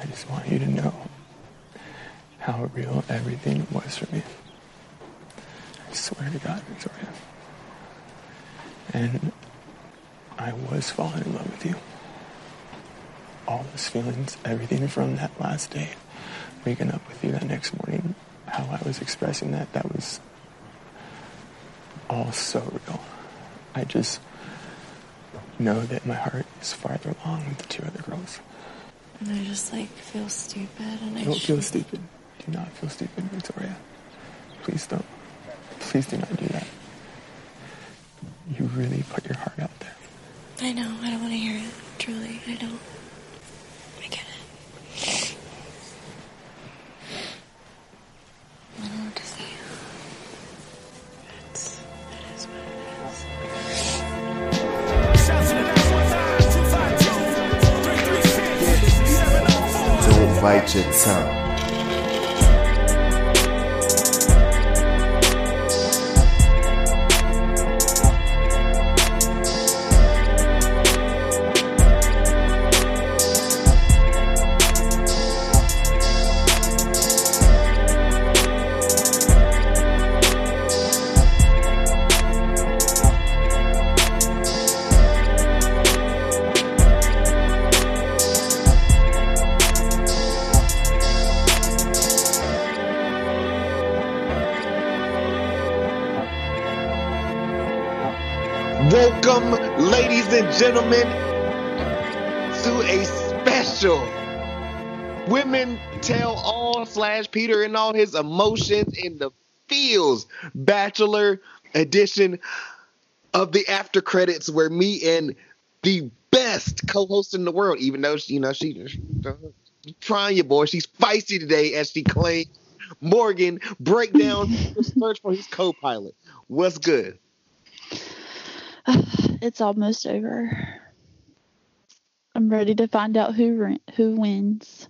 I just want you to know how real everything was for me. I swear to God, Victoria. And I was falling in love with you. All those feelings, everything from that last day, waking up with you that next morning, how I was expressing that, that was all so real. I just know that my heart is farther along with the two other girls. And I just like feel stupid and I Don't feel should- stupid. Do not feel stupid, Victoria. Please don't. Please do not do that. You really put your heart out there. I know, I don't want to hear it. His emotions in the feels Bachelor edition of the after credits where me and the best co-host in the world, even though she, you know she trying your boy, she's feisty today as she claims Morgan break down the search for his co-pilot. What's good? it's almost over. I'm ready to find out who who wins.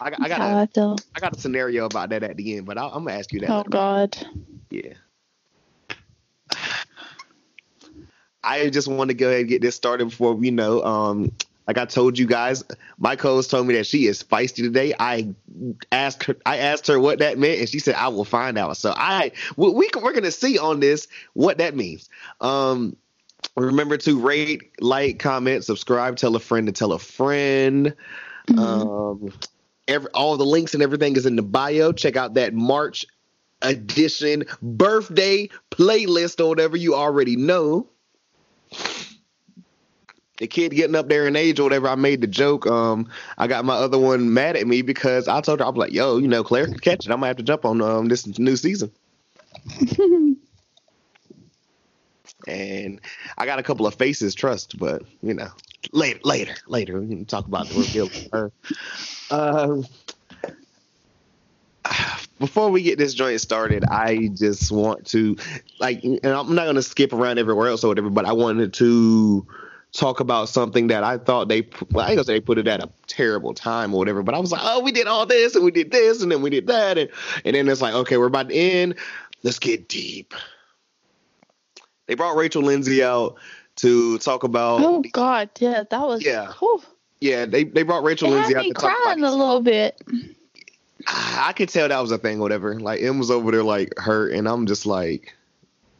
I, got- I got a, I got a scenario about that at the end, but I, I'm gonna ask you that. Oh later. God. Yeah. I just want to go ahead and get this started before we know. Um, like I told you guys, my co-host told me that she is feisty today. I asked her, I asked her what that meant, and she said I will find out. So I, we, we we're gonna see on this what that means. Um, remember to rate, like, comment, subscribe, tell a friend to tell a friend. Um, every, all the links and everything is in the bio. Check out that March edition birthday playlist or whatever you already know. The kid getting up there in age or whatever, I made the joke. Um, I got my other one mad at me because I told her I was like, "Yo, you know, Clare can catch it. I'm gonna have to jump on um this new season." and I got a couple of faces, trust, but you know, later, later, later, we can talk about the reveal her. Um, before we get this joint started, I just want to like, and I'm not gonna skip around everywhere else or whatever, but I wanted to talk about something that I thought they, well, I ain't gonna say they put it at a terrible time or whatever, but I was like, oh, we did all this and we did this and then we did that and and then it's like, okay, we're about to end. Let's get deep. They brought Rachel Lindsay out to talk about. Oh God. Yeah, that was. Yeah. whew. Yeah, they they brought Rachel It Lindsay out me to talk crying a little bit. I could tell that was a thing, whatever. Like M was over there like hurt, and I'm just like,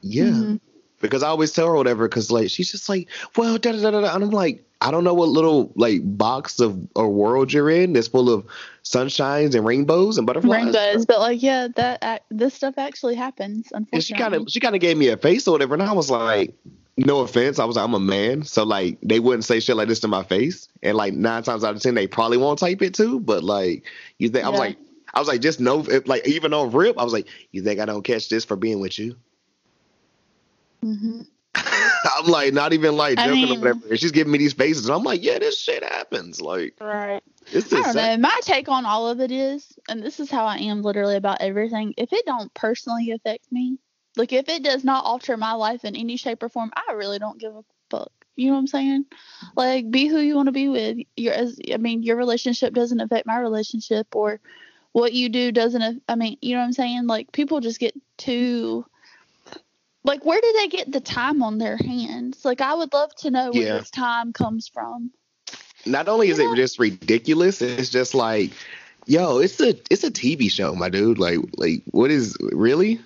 yeah, Mhm. because I always tell her whatever, because like she's just like, well, da da da da, and I'm like, I don't know what little like box of a world you're in that's full of sunshines and rainbows and butterflies. Rainbows, but like, yeah, that this stuff actually happens. And she kind of she kind of gave me a face or whatever, and I was like, no offense, I was like, I'm a man, so like they wouldn't say shit like this to my face, and like nine times out of ten they probably won't type it too, but like you think I was like. I was like, just if, like, even on rip, I was like, you think I don't catch this for being with you? hmm I'm like, not even like I joking mean- or whatever. She's giving me these faces, and I'm like, yeah, this shit happens. Like, Right. it's I don't know. My take on all of it is, and this is how I am literally about everything. If it don't personally affect me, like if it does not alter my life in any shape or form, I really don't give a fuck. You know what I'm saying? Like, be who you want to be with. Your, as I mean, your relationship doesn't affect my relationship, or what you do doesn't. I mean, you know what I'm saying? Like, people just get too. Like, where do they get the time on their hands? Like, I would love to know where Yeah. this time comes from. not only is know- it just ridiculous, it's just like, yo, it's a it's a TV show, my dude. Like like what is really?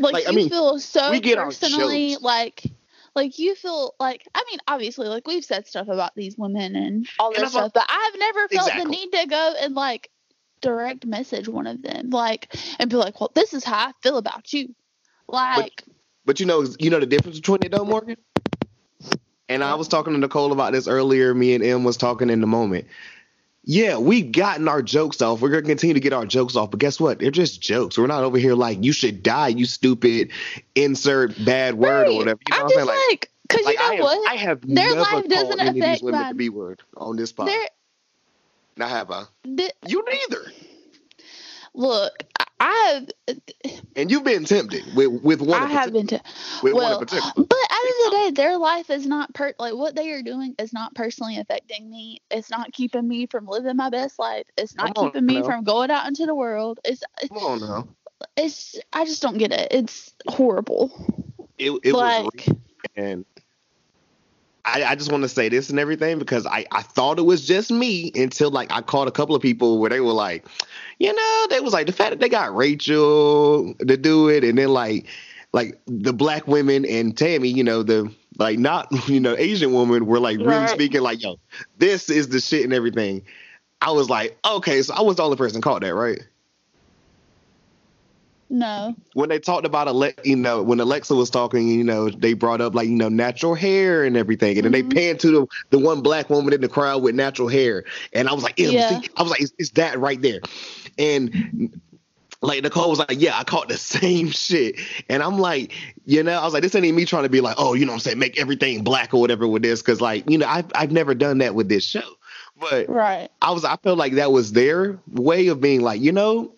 Like, Like, I you mean, feel so we get personally like like you feel like I mean obviously like we've said stuff about these women and all this al- stuff, but I've never felt Exactly. the need to go and like direct message one of them like and be like, well, this is how I feel about you, like. But you know you know the difference between it though, Morgan. And I was talking to Nicole about this earlier. Me and Em was talking in the moment. Yeah, we've gotten our jokes off. We're gonna continue to get our jokes off, but guess what? They're just jokes. We're not over here like you should die, you stupid insert bad word or whatever. You know I'm what I'm just saying? like, because like you know I have, what? I have Their never life called doesn't any of these women my- the B word on this podcast. Now have I? th- You neither. Look, I- I've And you've been tempted with with one. I have been to with one in well, particular. but at the end of the day, their life is not per like what they are doing is not personally affecting me. It's not keeping me from living my best life. It's not Come keeping me now. from going out into the world. It's Come on now. it's I just don't get it. It's horrible. It it was like real. and I, I just want to say this and everything because I, I thought it was just me until like I called a couple of people where they were like, you know, they was like the fact that they got Rachel to do it and then like like the black women and Tammy, you know, the like not you know Asian woman were like really Right. speaking like, yo, this is the shit and everything. I was like, okay, so I was the only person called that, right? No. when they talked about Ale- you know when Alexa was talking, you know they brought up like you know natural hair and everything, and then Mhm. they panned to the the one black woman in the crowd with natural hair, and I was like, Yeah. see?" I was like, it's, "It's that right there," and. Like Nicole was like, yeah, I caught the same shit, and I'm like, you know, I was like, this ain't even me trying to be like, oh, you know, what I'm saying, make everything black or whatever with this, because like, you know, I've I've never done that with this show, but Right. I was I felt like that was their way of being like, you know,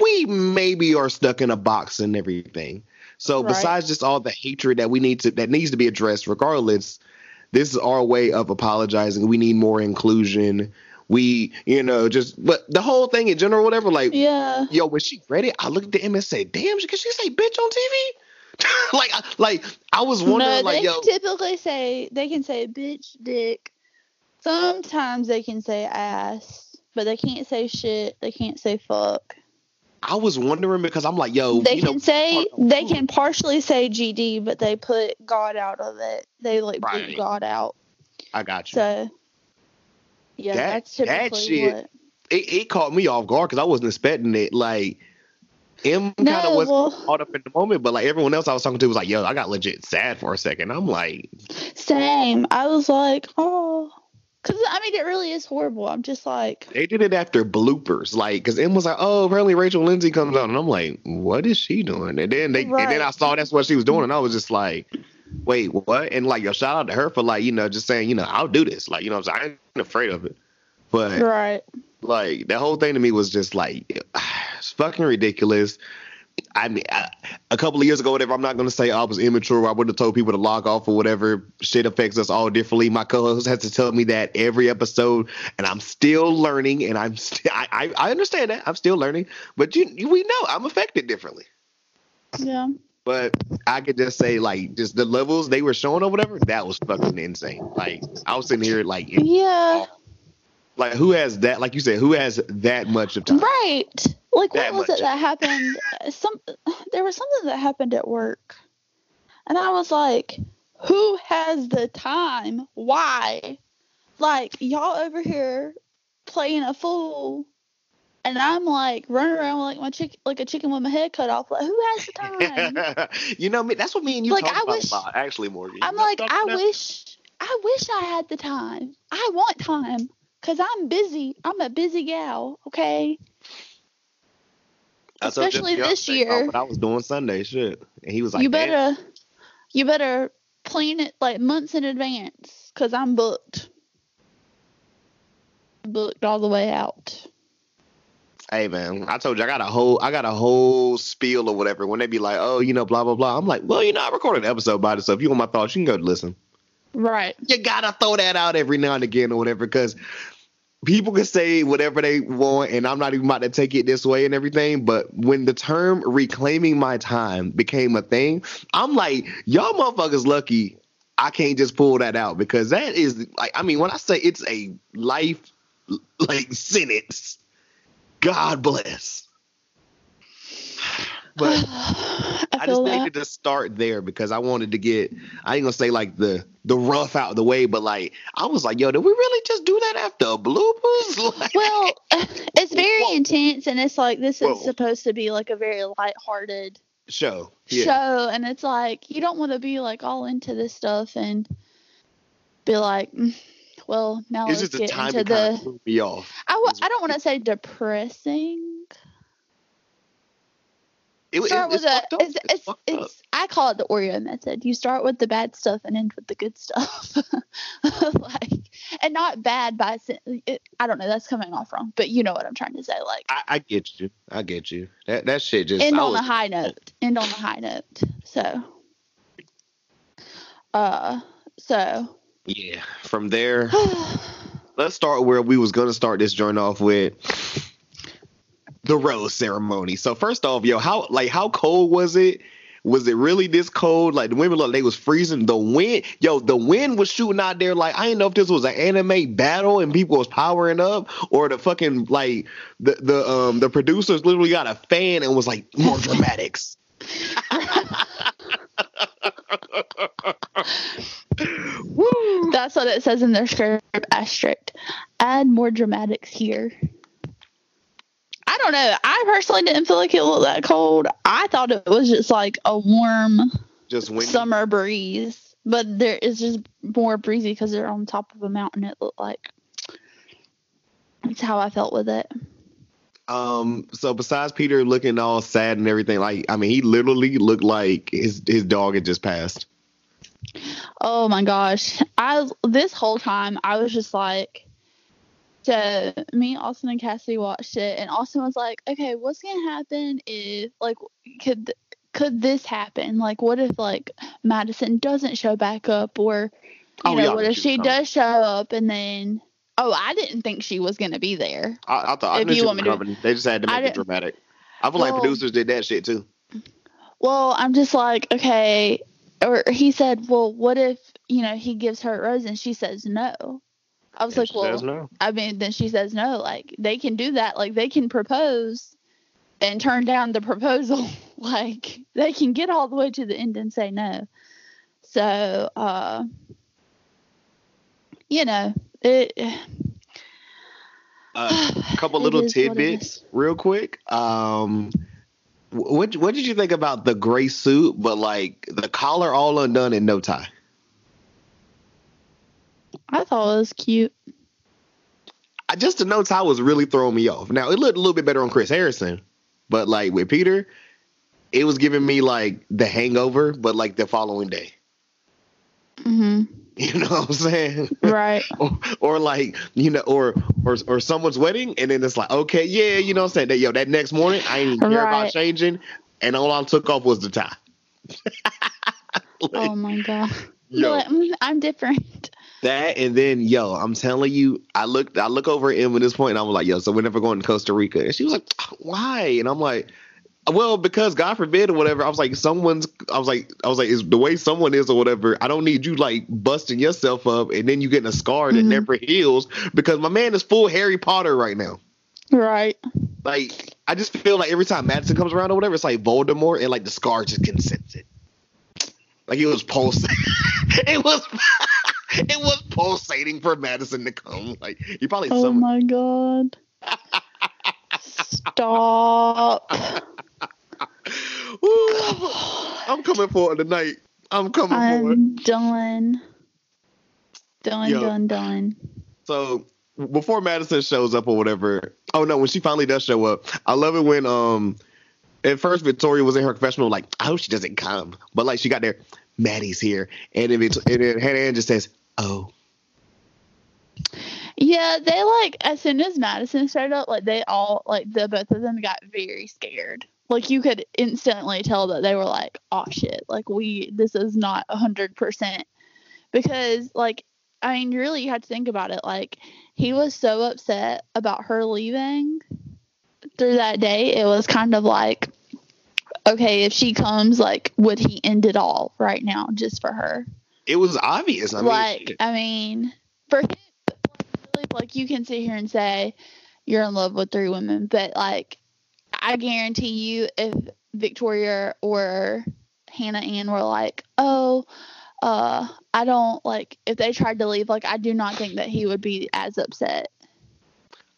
we maybe are stuck in a box and everything. So Right. besides just all the hatred that we need to that needs to be addressed regardless, this is our way of apologizing. We need more inclusion. We, you know, just but the whole thing in general, whatever, like Yeah. yo, when she read it, I looked at him and said, Damn, can she say bitch on TV? like like I was wondering no, like they yo typically say they can say bitch, dick. Sometimes they can say ass, but they can't say shit. They can't say fuck. I was wondering because I'm like, yo, they you know, can say they can partially say GD, but they put God out of it. They like bleep Right. God out. I got you. So yeah, That- that's that shit- what. it, it caught me off guard because I wasn't expecting it. Like, M kind of was well, caught up in the moment, but like everyone else I was talking to was like, "Yo, I got legit sad for a second. I'm like, same. I was like, oh, because I mean, it really is horrible. I'm just like, they did it after bloopers, like, because M was like, "Oh, apparently Rachel Lindsay comes on," and I'm like, "What is she doing?" And then they, and then I saw that's what she was doing, and I was just like, "Wait, what?" And like, yo, shout out to her for like, you know, just saying, you know, I'll do this, like, you know, what I'm saying, I ain't afraid of it, but right. like the whole thing to me was just like it's fucking ridiculous. I mean, I, a couple of years ago, whatever. I'm not going to say I was immature. I wouldn't have told people to log off or whatever. Shit affects us all differently. My co-host has to tell me that every episode, and I'm still learning. And I'm st- I, I I understand that I'm still learning, but you, you we know I'm affected differently. Yeah. But I could just say like just the levels they were showing or whatever. That was fucking insane. Like I was sitting here like Yeah. Like who has that? Like you said, who has that much of time? Right. Like That what was much. it that happened? Some there was something that happened at work. And I was like, who has the time? Why? Like y'all over here playing a fool and I'm like running around like my chick like a chicken with my head cut off. Like who has the time? you know, me- that's what me and you Like, talk I about wish- a lot, actually, Morgan. I'm like, I wish I wish I had the time. I want time. Cause I'm busy. I'm a busy gal, okay? I especially this about oh, year. I was doing Sunday, shit, and he was like, you "Damn." better you better plan it like months in advance because i'm booked booked all the way out Hey man, I told you I got a whole I got a whole spiel or whatever. When they be like, oh, you know, blah blah blah. I'm like, well, you know, I recorded an episode about it, so if you want my thoughts, you can go listen. right You gotta throw that out every now and again or whatever, because people can say whatever they want, and I'm not even about to take it this way and everything. But when the term reclaiming my time became a thing, I'm like, y'all motherfuckers lucky I can't just pull that out because that is like I mean when I say it's a life like sentence, God bless. But I, I, just needed to start there because I wanted to get I ain't gonna say like the the rough out of the way, but like I was like, yo, did we really just do that after bloopers? Like, Well, it's very Whoa. intense, and it's like this Whoa. is supposed to be like a very lighthearted show. Yeah. show, and it's like you don't want to be like all into this stuff and be like, "Mm, well, now It's let's just the get time into it kind of the. me off. I w- I don't want to say depressing. It, it, Start it's with a, it's, It's it's, I call it the Oreo method. You start with the bad stuff and end with the good stuff. like, and not bad by, it, I don't know, that's coming off wrong, but you know what I'm trying to say. Like, I, I get you. I get you. That that shit just end on was, a high note. End on a high note. So, uh, so, yeah. From there, let's start where we was gonna start this joint off with the rose ceremony. So first off, yo, how like how cold was it? Was it really this cold? Like the women look, they was freezing. The wind, yo, the wind was shooting out there. Like I didn't know if this was an anime battle and people was powering up, or the fucking like the the um the producers literally got a fan and was like more dramatics. That's what it says in their script. Asterisk. Add more dramatics here. I don't know. I personally didn't feel like it looked that cold. I thought it was just like a warm Just windy. summer breeze, but there is just more breezy because they're on top of a mountain. It looked like. That's how I felt with it. Um. So besides Peter looking all sad and everything, like I mean, he literally looked like his his dog had just passed. Oh my gosh. I this whole time I was just like so me, Austin and Cassie watched it and Austin was like, Okay, what's gonna happen if like could could this happen? Like what if like Madison doesn't show back up or you Oh, know, yeah, what if she coming. does show up and then Oh, I didn't think she was gonna be there. I, I thought I knew you she want was me to- coming. They just had to make it dramatic. I feel like Well- producers did that shit too. Well, I'm just like, okay. Or he said, well, what if, you know, he gives her a rose and she says no? I was like, well, no. I mean, then she says no. Like, they can do that. Like, they can propose and turn down the proposal. like, they can get all the way to the end and say no. So, uh, you know, it. Uh, a couple little is what it tidbits, real quick. Um, what what did you think about the gray suit, but like the collar all undone and no tie? I thought it was cute. I just the no tie was really throwing me off. Now it looked a little bit better on Chris Harrison, but like with Peter, it was giving me like the hangover, but like the following day. hmm You know what I'm saying? Right. or, or like you know, or or or someone's wedding, and then it's like, okay, yeah, you know what I'm saying? That yo, that next morning, I ain't even care about changing, and all I took off was the tie. Like, oh my God. yo, Like, mm, I'm different. That and then yo, I'm telling you, I looked, I look over at Em at this point, and I'm like, yo, so we're never going to Costa Rica, and she was like, why? And I'm like. Well, because God forbid or whatever, I was like, someone's, I was like, I was like, is the way someone is or whatever. I don't need you like busting yourself up and then you getting a scar that Mhm. never heals because my man is full Harry Potter right now. Right. Like, I just feel like every time Madison comes around or whatever, it's like Voldemort and like the scar just can sense it. Like it was pulsating. it was, it was pulsating for Madison to come. Like you probably Oh my god. Stop. Ooh, I'm coming for it tonight. I'm coming for it. I'm done. Done, Yo. done, done. So before Madison shows up or whatever, oh no, when she finally does show up, I love it when um at first Victoria was in her confessional like I hope she doesn't come, but like she got there, Maddie's here, and then and then Hannah Ann just says, oh, Yeah, they like as soon as Madison showed up, like they all like the both of them got very scared. Like you could instantly tell that they were like, "Oh shit! Like we this is not a hundred percent," because like I mean, really, you had to think about it. Like he was so upset about her leaving through that day. It was kind of like, okay, if she comes, like, would he end it all right now just for her? It was obvious. I mean, like, shit. I mean, for like you can sit here and say you're in love with three women, but like, I guarantee you, if Victoria or Hannah Ann were like, oh, uh, I don't like if they tried to leave, like, I do not think that he would be as upset.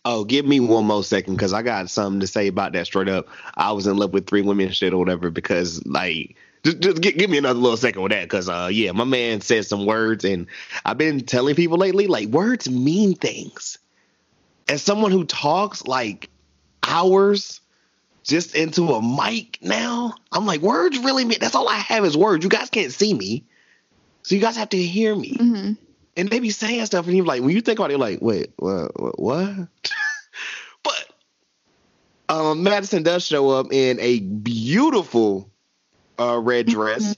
oh, give me one more second because I got something to say about that straight up. I was in love with three women shit or whatever because like. Just, just gi- give me another little second with that, because uh, yeah, my man said some words, and I've been telling people lately, like words mean things. As someone who talks like hours just into a mic now, I'm like, words really mean. That's all I have is words. You guys can't see me, so you guys have to hear me. hmm and they be saying stuff, and you're like, when you think about it, you're like, wait, what? what? but um, Madison does show up in a beautiful uh, red dress.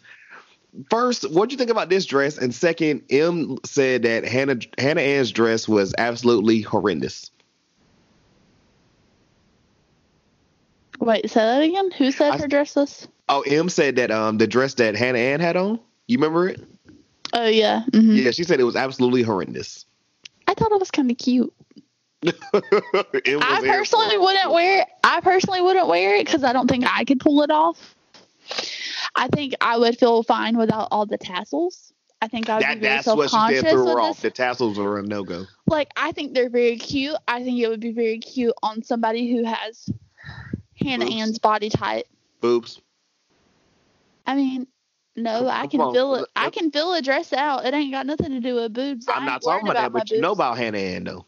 First, what do you think about this dress? And second, M said that Hannah Hannah Ann's dress was absolutely horrendous. Wait, say that again. Who said I- her dress was? Oh, M said that um the dress that Hannah Ann had on, you remember it? Oh yeah. hmm Yeah, she said it was absolutely horrendous. I thought it was kind of cute. I personally wouldn't wear it. I personally wouldn't wear it because I don't think I could pull it off. I think I would feel fine without all the tassels. I think I would That, be very self conscious threw with her off. this. The tassels are a no go. Like I think they're very cute. I think it would be very cute on somebody who has Hannah Boobs. Ann's body type. Boobs. I mean, no, I can on, fill it. I can fill a dress out. It ain't got nothing to do with boobs. I'm not talking worried about that, but you know about Hannah Ann though.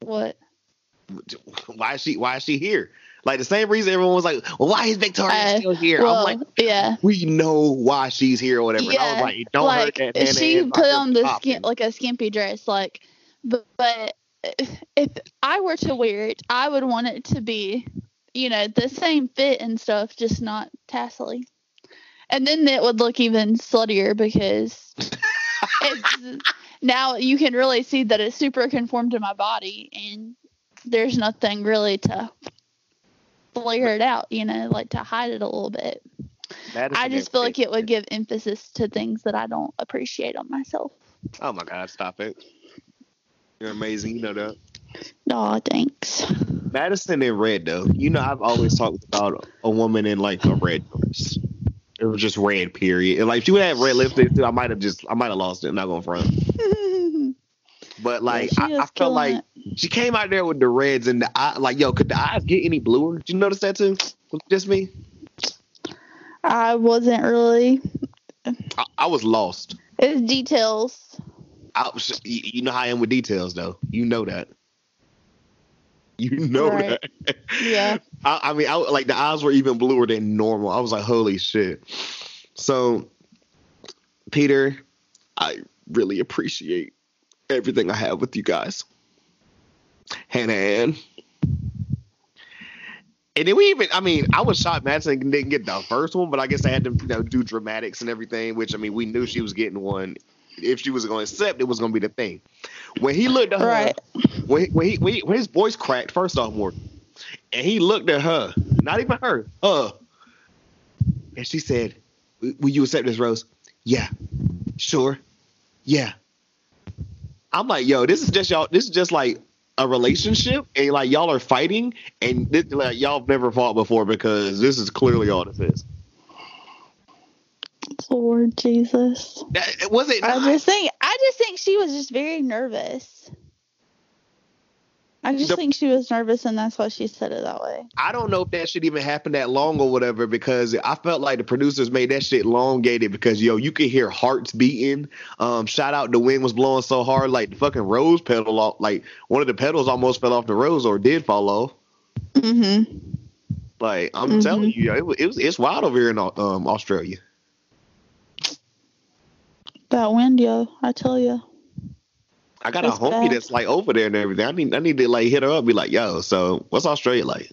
what? Why is she why is she here? Like the same reason everyone was like, Well, why is Victoria Uh, still here? Well, I'm like, yeah. we know why she's here or whatever. And I was Yeah, like, don't like hurt that she put on the skin like a skimpy dress like but, but if i were to wear it i would want it to be you know the same fit and stuff just not tassely and then it would look even sluttier because it's now you can really see that it's super conformed to my body and there's nothing really to flare it out you know like to hide it a little bit Madison I just feel like it would give emphasis to things that I don't appreciate on myself. Oh my god, stop it. You're amazing, you know that. Aw, thanks. Madison in red though. You know I've always talked about a woman in like a red dress. It was just red, period. And like if she would have red lipstick too, I might have just I might have lost it, I'm not gonna front. But like she I, I felt like it. she came out there with the reds and the eye like, yo, could the eyes get any bluer? Did you notice that too? Was just me? I wasn't really. I, I was lost. It's details. I was, you you know how I am with details though. You know that. You know Right. that. Yeah. I, I mean, I, like the eyes were even bluer than normal. I was like, holy shit. So, Peter, I really appreciate everything I have with you guys. Hannah Ann. And then we even, I mean, I was shocked Madison didn't get the first one, but I guess they had to, you know, do dramatics and everything, which, I mean, we knew she was getting one. If she was going to accept, it was going to be the thing. When he looked at her, Right. when, when, he, when, he, when his voice cracked, first off, Morgan, and he looked at her, not even her, her, and she said, "Will you accept this, Rose?" Yeah, sure, yeah. I'm like, yo, this is just y'all. This is just like a relationship, and like y'all are fighting, and this, like y'all have never fought before because this is clearly all this is. Lord Jesus. That, was it? I not? just think I just think she was just very nervous. I just The- think she was nervous and that's why she said it that way. I don't know if that shit even happened that long or whatever because I felt like the producers made that shit elongated because yo, you could hear hearts beating. Um, shout out the wind was blowing so hard like the fucking rose pedal off like one of the pedals almost fell off the rose or did fall off. Mm-hmm. Like I'm Mhm. telling you, yo, it was, it was it's wild over here in um Australia. That wind, yo, I tell you. I got a homie bad. that's like over there and everything. I need I need to like hit her up, and be like, yo, so what's Australia like?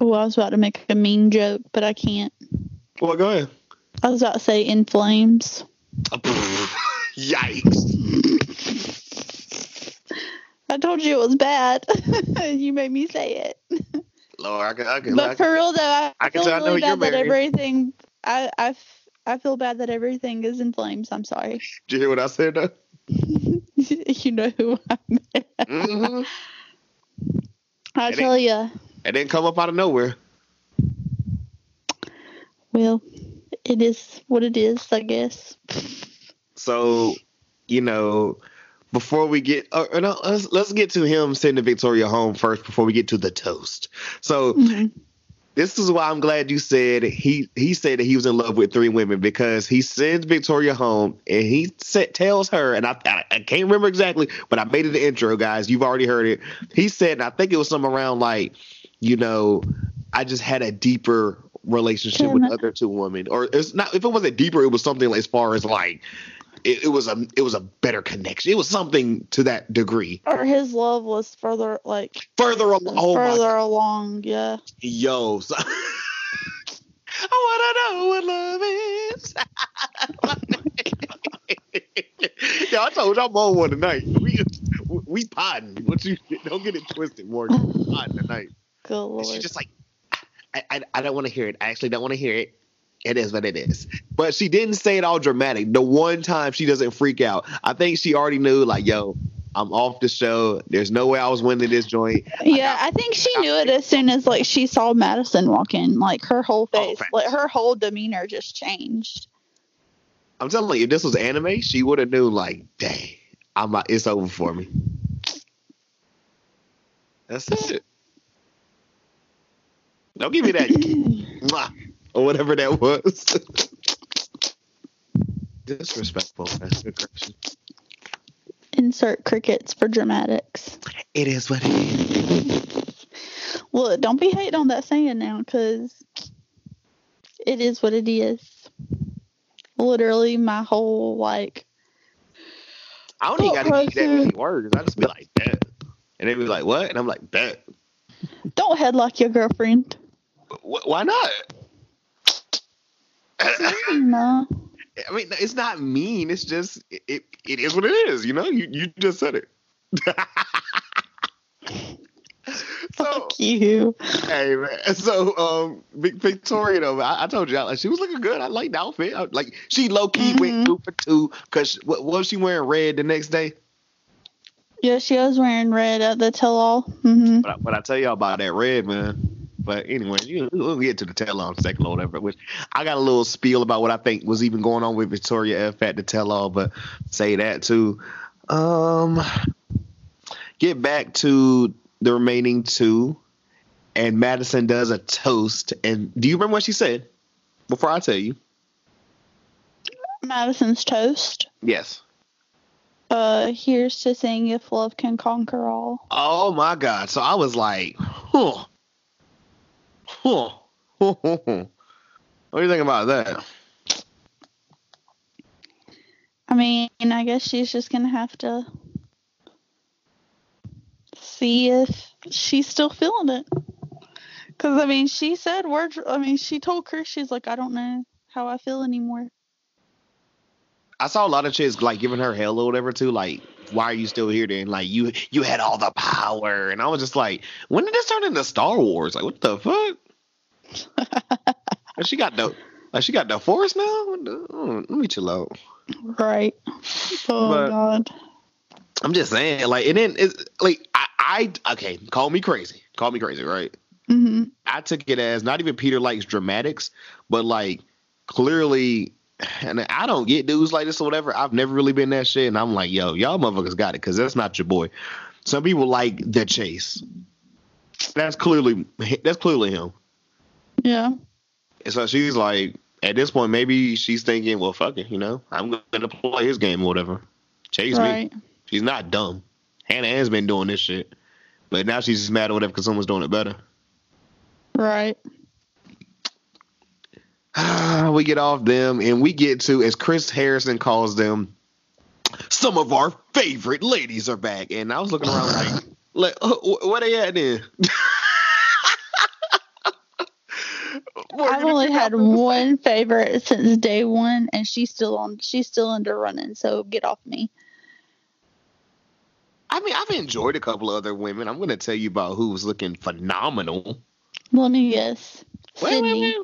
Oh, I was about to make a mean joke, but I can't. Well, go ahead. I was about to say in flames. Yikes. I told you it was bad. you made me say it. Lord, I can I can, I But can for real though, I, I can feel tell I know really you're bad that married. everything. I I I feel bad that everything is in flames. I'm sorry. Did you hear what I said though? you know who I meant. hmm I tell you, It didn't come up out of nowhere. well, it is what it is, I guess. So, you know, before we get, uh, uh, no, let's let's get to him sending Victoria home first before we get to the toast. So Mhm. This is why I'm glad you said he he said that he was in love with three women because he sends Victoria home and he tells her and I, I I can't remember exactly, but I made it the intro, guys. You've already heard it. He said, and I think it was something around like, you know, I just had a deeper relationship with Damn the other two women, or it's not. If it wasn't deeper, it was something like, as far as like. It, it was a it was a better connection. It was something to that degree. Or his love was further, like Further along, oh further along. Yeah. Yo, so, I wanna know what love is. Yo, I told I'm on one tonight. We we potting. What you don't get it twisted, Morgan. Potting tonight. Good lord. she's just like, I I, I don't want to hear it. I actually don't want to hear it. It is what it is. But she didn't say it all dramatic. The one time she doesn't freak out. I think she already knew, like, yo, I'm off the show. There's no way I was winning this joint. yeah, I think she knew it as soon as like she saw Madison walk in. Like her whole Oh, face, facts. like her whole demeanor just changed. I'm telling you, if this was anime, she would have knew like, dang, I'm it's over for me. That's it. Don't give me that or whatever that was. Disrespectful. That's good correction. Insert crickets for dramatics. It is what it is. Well, don't be hating on that saying now, because it is what it is. Literally, my whole like I don't even gotta give you that many Christ. words. I just be like, that, And they be like, what? And I'm like, bet. don't head like your girlfriend. Wh- Why not? no, I mean, it's not mean. It's just it, it, it is what it is. You know, you you just said it. so fuck you. hey man, so um, Victoria though, I, I told you like, she was looking good. I liked the outfit. I, like she low key Mhm. went two for two because what was she wearing red the next day? Yeah, she was wearing red at the tell-all. hmm But but I tell y'all about that red man. But anyway, you, we'll get to the tell all in a second or whatever. Which I got a little spiel about what I think was even going on with Victoria F at the tell all, but say that too. Um, get back to the remaining two, and Madison does a toast. And do you remember what she said? Before I tell you, Madison's toast. yes. Uh, here's to saying if love can conquer all. Oh my God! So I was like, huh, huh. what do you think about that? I mean, I guess she's just gonna have to see if she's still feeling it. Cause I mean, she said words. I mean, she told Chris, she's like, I don't know how I feel anymore. I saw a lot of chicks like giving her hell or whatever too. Like, why are you still here? Then like you you had all the power, and I was just like, when did this turn into Star Wars? Like, what the fuck? And she got the like she got the force now. Oh, let me chill out. Right. Oh But- God. I'm just saying, like, it didn't. It's like I, I okay. Call me crazy. Call me crazy, right? hmm I took it as not even Peter likes dramatics, but like clearly, and I don't get dudes like this or whatever. I've never really been that shit, and I'm like, yo, y'all motherfuckers got it because that's not your boy. Some people like the chase. That's clearly that's clearly him. Yeah. And so she's like, at this point, maybe she's thinking, well, fuck it, you know, I'm gonna play his game or whatever. Chase me. She's not dumb. Hannah has been doing this shit, but now she's just mad or whatever because someone's doing it better. Right. we get off them and we get to, as Chris Harrison calls them, some of our favorite ladies are back. And I was looking around like, like uh, where they at then? I've only had one favorite since day one, and she's still on. She's still under running. So get off me. I mean, I've enjoyed a couple of other women. I'm going to tell you about who was looking phenomenal. Let me guess. Wait, wait, Sydney. wait.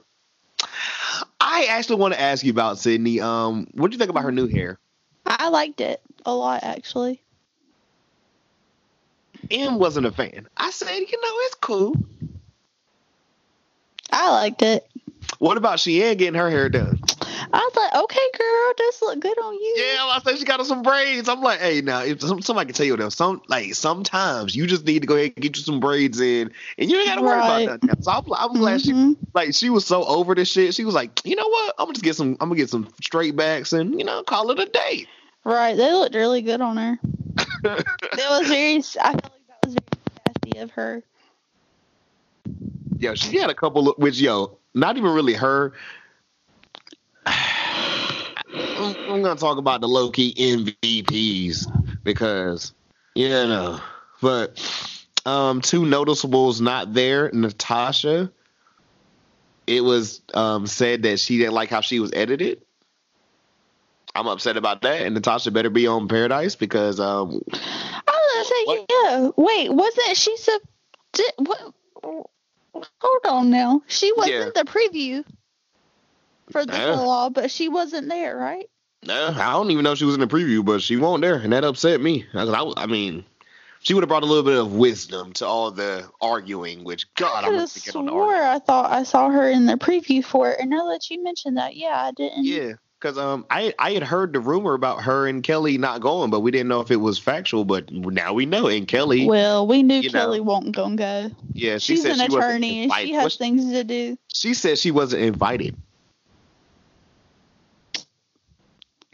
I I actually want to ask you about Sydney. Um, what do you think about her new hair? I liked it a lot, actually. M wasn't a fan. I said, you know, it's cool. I liked it. What about Shiann getting her hair done? I was like, okay, girl, this look good on you. Yeah, I said she got some braids. I'm like, hey, now if some, somebody can tell you though, some like sometimes you just need to go ahead and get you some braids in, and you ain't got to worry Right. about that. So I'm, I'm glad Mhm. she like she was so over this shit. She was like, you know what? I'm gonna just get some. I'm gonna get some straight backs and you know call it a day. Right, they looked really good on her. It was very. I felt like that was very sassy of her. Yo, she had a couple of which yo, not even really her. I'm, gonna talk about the low key MVPs because you know, but um, two noticeables not there. Natasha, it was um said that she didn't like how she was edited. I'm upset about that, and Natasha better be on Paradise because um, I was gonna What? say, yeah. Wait, wasn't she sub? Did, what? Hold on now. She was Yeah. in the preview for the Yeah. law, but she wasn't there, right? No, I don't even know she was in the preview, but she wasn't there, and that upset me. I, I mean, she would have brought a little bit of wisdom to all the arguing. Which God, I I'm could gonna have get on the swore. I thought I saw her in the preview for it, and now that you mentioned that, yeah, I didn't. Yeah, because um, I I had heard the rumor about her and Kelley not going, but we didn't know if it was factual. But now we know, and Kelley, Well, we knew you know, Kelley wasn't gonna go. yeah, she She's said an she attorney she has things to do. she said she wasn't invited.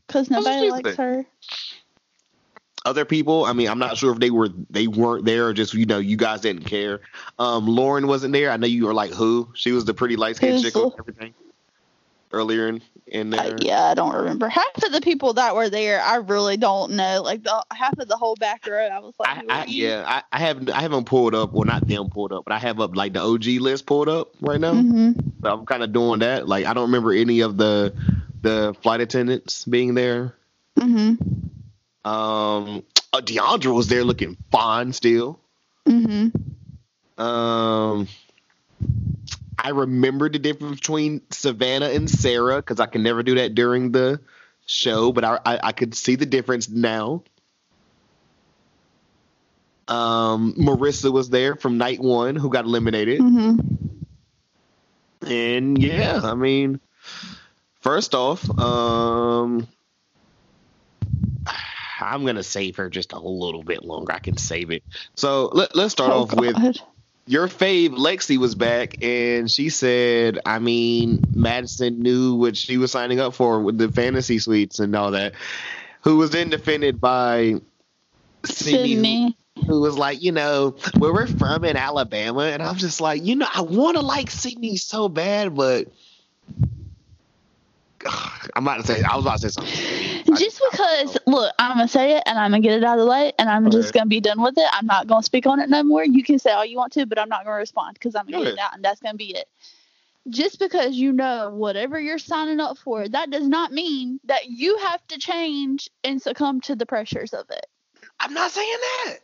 Because nobody likes said. her. other people. I mean, I'm not sure if they were they weren't there or just you know you guys didn't care. Um, Lauren wasn't there. I know you were like who? She was the pretty light skinned chick and everything. Earlier in in I- there, yeah, I don't remember. Half of the people that were there, I really don't know. Like the half of the whole back row, I was like, I, I, yeah, I, I haven't I haven't pulled up. Well, not them pulled up, but I have up like the OG list pulled up right now. hmm So I'm kind of doing that. Like I don't remember any of the the flight attendants being there. hmm Um, uh, Deandra was there looking fine still. hmm Um, I remember the difference between Savannah and Sarah because I can never do that during the show, but I, I I could see the difference now. Um, Maurissa was there from night one, who got eliminated, hmm and yeah, I mean, first off, um. I'm gonna save her just a little bit longer. I can save it. So let, let's start Oh, off with God. Your fave Lexi was back and she said, I mean, Madison knew what she was signing up for with the fantasy suites and all that. Who was then defended by Sydney, Sydney. who was like, you know, where we're from in Alabama, and I'm just like, you know, I want to like Sydney so bad, but I'm about to say, I was about to say something. Just because, look, I'm gonna say it and I'm gonna get it out of the way, and I'm just gonna be done with it. I'm not gonna speak on it no more. You can say all you want to, but I'm not gonna respond because I'm gonna Go get it out, and that's gonna be it. Just because you know whatever you're signing up for, that does not mean that you have to change and succumb to the pressures of it. I'm not saying that.